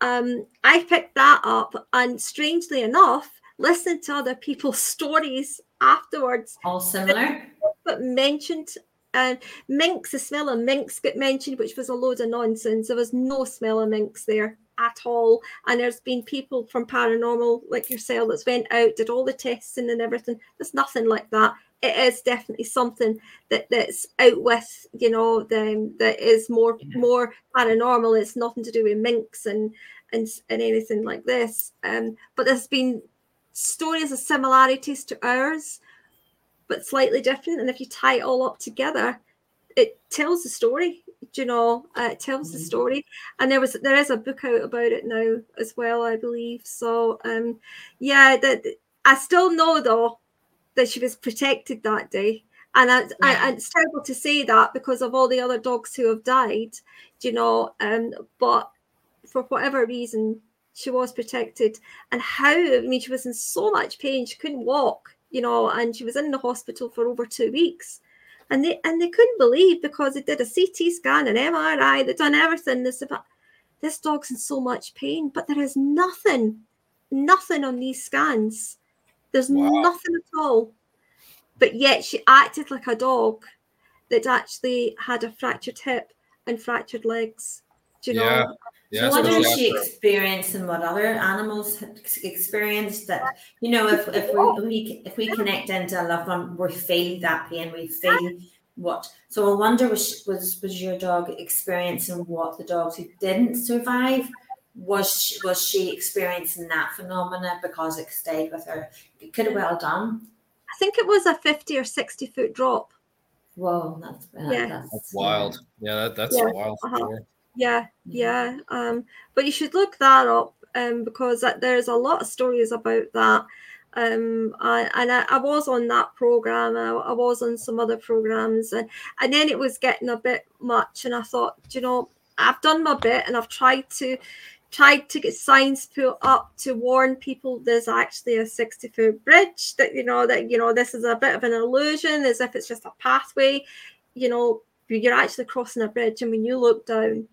um i picked that up and strangely enough listened to other people's stories afterwards All similar. but mentioned um, minks, the smell of minks got mentioned, which was a load of nonsense. There was no smell of minks there at all. And there's been people from paranormal like yourself that's went out, did all the testing and everything. There's nothing like that. It is definitely something that that's out with, you know, them that is more Yeah. more paranormal. It's nothing to do with minks and and and anything like this. Um, but there's been stories of similarities to ours but slightly different. And if you tie it all up together, it tells the story. You know? Uh, it tells the Mhm. story. And there was there is a book out about it now as well, I believe. So um, yeah, that I still know though that she was protected that day. And I, I, Yeah. and it's terrible to say that because of all the other dogs who have died, you know. Um, but for whatever reason, she was protected. And how? I mean, she was in so much pain; she couldn't walk, you know, and she was in the hospital for over two weeks. And they and they couldn't believe because they did a CT scan, an MRI, they'd done everything. Said, this dog's in so much pain, but there is nothing, nothing on these scans. There's Wow. nothing at all. But yet she acted like a dog that actually had a fractured hip and fractured legs. Do you Yeah. know? Yeah, so what especially did she after- experience and what other animals had experienced that you know if, if we, we if we connect into a loved one we feel that pain we feel what so I wonder was was was your dog experiencing what the dogs who didn't survive was she, was she experiencing that phenomena because it stayed with her? it Could have well done. I think it was a 50 or 60 foot drop. Whoa, that's Yeah. that's, That's wild. Yeah, that, that's Yeah, wild uh-huh. Yeah, yeah. Um, but you should look that up um, because that, there's a lot of stories about that. Um, I, and I, I was on that program. I, I was on some other programs, and and then it was getting a bit much. And I thought, you know, I've done my bit, and I've tried to tried to get signs put up to warn people there's actually a 60 foot bridge that you know that you know this is a bit of an illusion as if it's just a pathway you know you're actually crossing a bridge and when you look down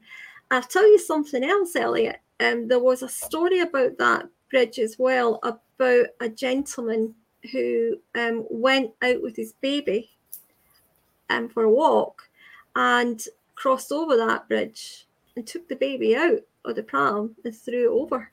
I'll tell you something else, Elliot. Um, there was a story about that bridge as well about a gentleman who um, went out with his baby um, for a walk and crossed over that bridge and took the baby out of the pram and threw it over.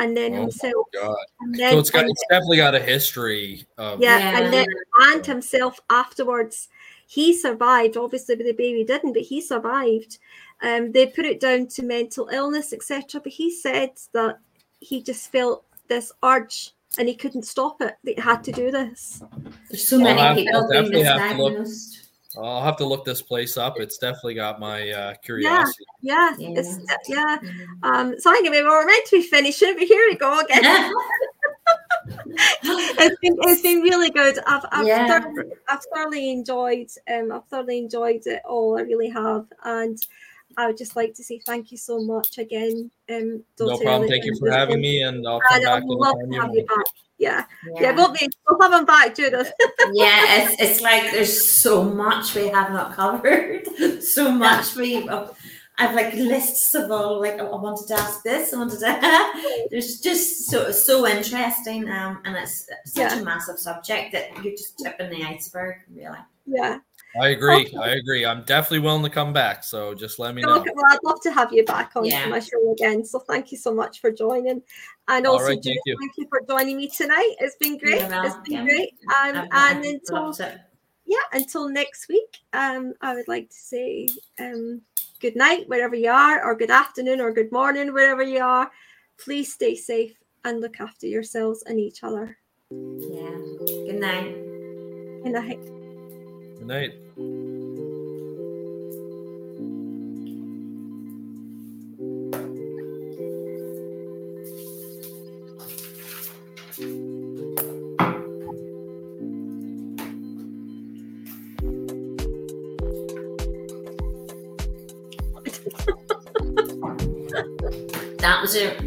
And then Oh my himself, God. and then, So it's got and it's definitely got a history of yeah, Yeah. and then and himself afterwards. He survived. Obviously, the baby didn't, but he survived. Um, they put it down to mental illness, etc. But he said that he just felt this urge and he couldn't stop it. That he had to do this. There's so I'll many have- people I'll being definitely have to look. misdiagnosed. I'll have to look this place up. It's definitely got my uh, curiosity. Yeah, Yeah. it's yeah. Mhm. Um, so anyway, we were meant to be finishing, but here we go again. it's been it's been really good. I've I've, Yeah. thoroughly, I've thoroughly enjoyed um I've thoroughly enjoyed it all. I really have, and I would just like to say thank you so much again. Um, No problem. Thank you for having me, and I'll come And I back would love anytime to you have you back. Yeah, yeah, yeah. we'll be we'll have him back, Judith. yeah, it's, it's like there's so much we have not covered. so much we. uh, I've like lists of all like I I wanted to ask this. I wanted to. there's just so so interesting, um, and it's such Yeah. a massive subject that you're just tipping the iceberg, really. yeah. I agree. Okay. I agree. I'm definitely willing to come back. So just let me know. Okay, well, I'd love to have you back on Yeah. my show again. So thank you so much for joining, and All also right, Judith, thank thank, you. you. for joining me tonight. It's been great. You're It's been welcome. great. Um, and until yeah, until next week, um, I would like to say um, good night wherever you are, or good afternoon, or good morning wherever you are. Please stay safe and look after yourselves and each other. Yeah. Good night. Good night. Good night. That was it.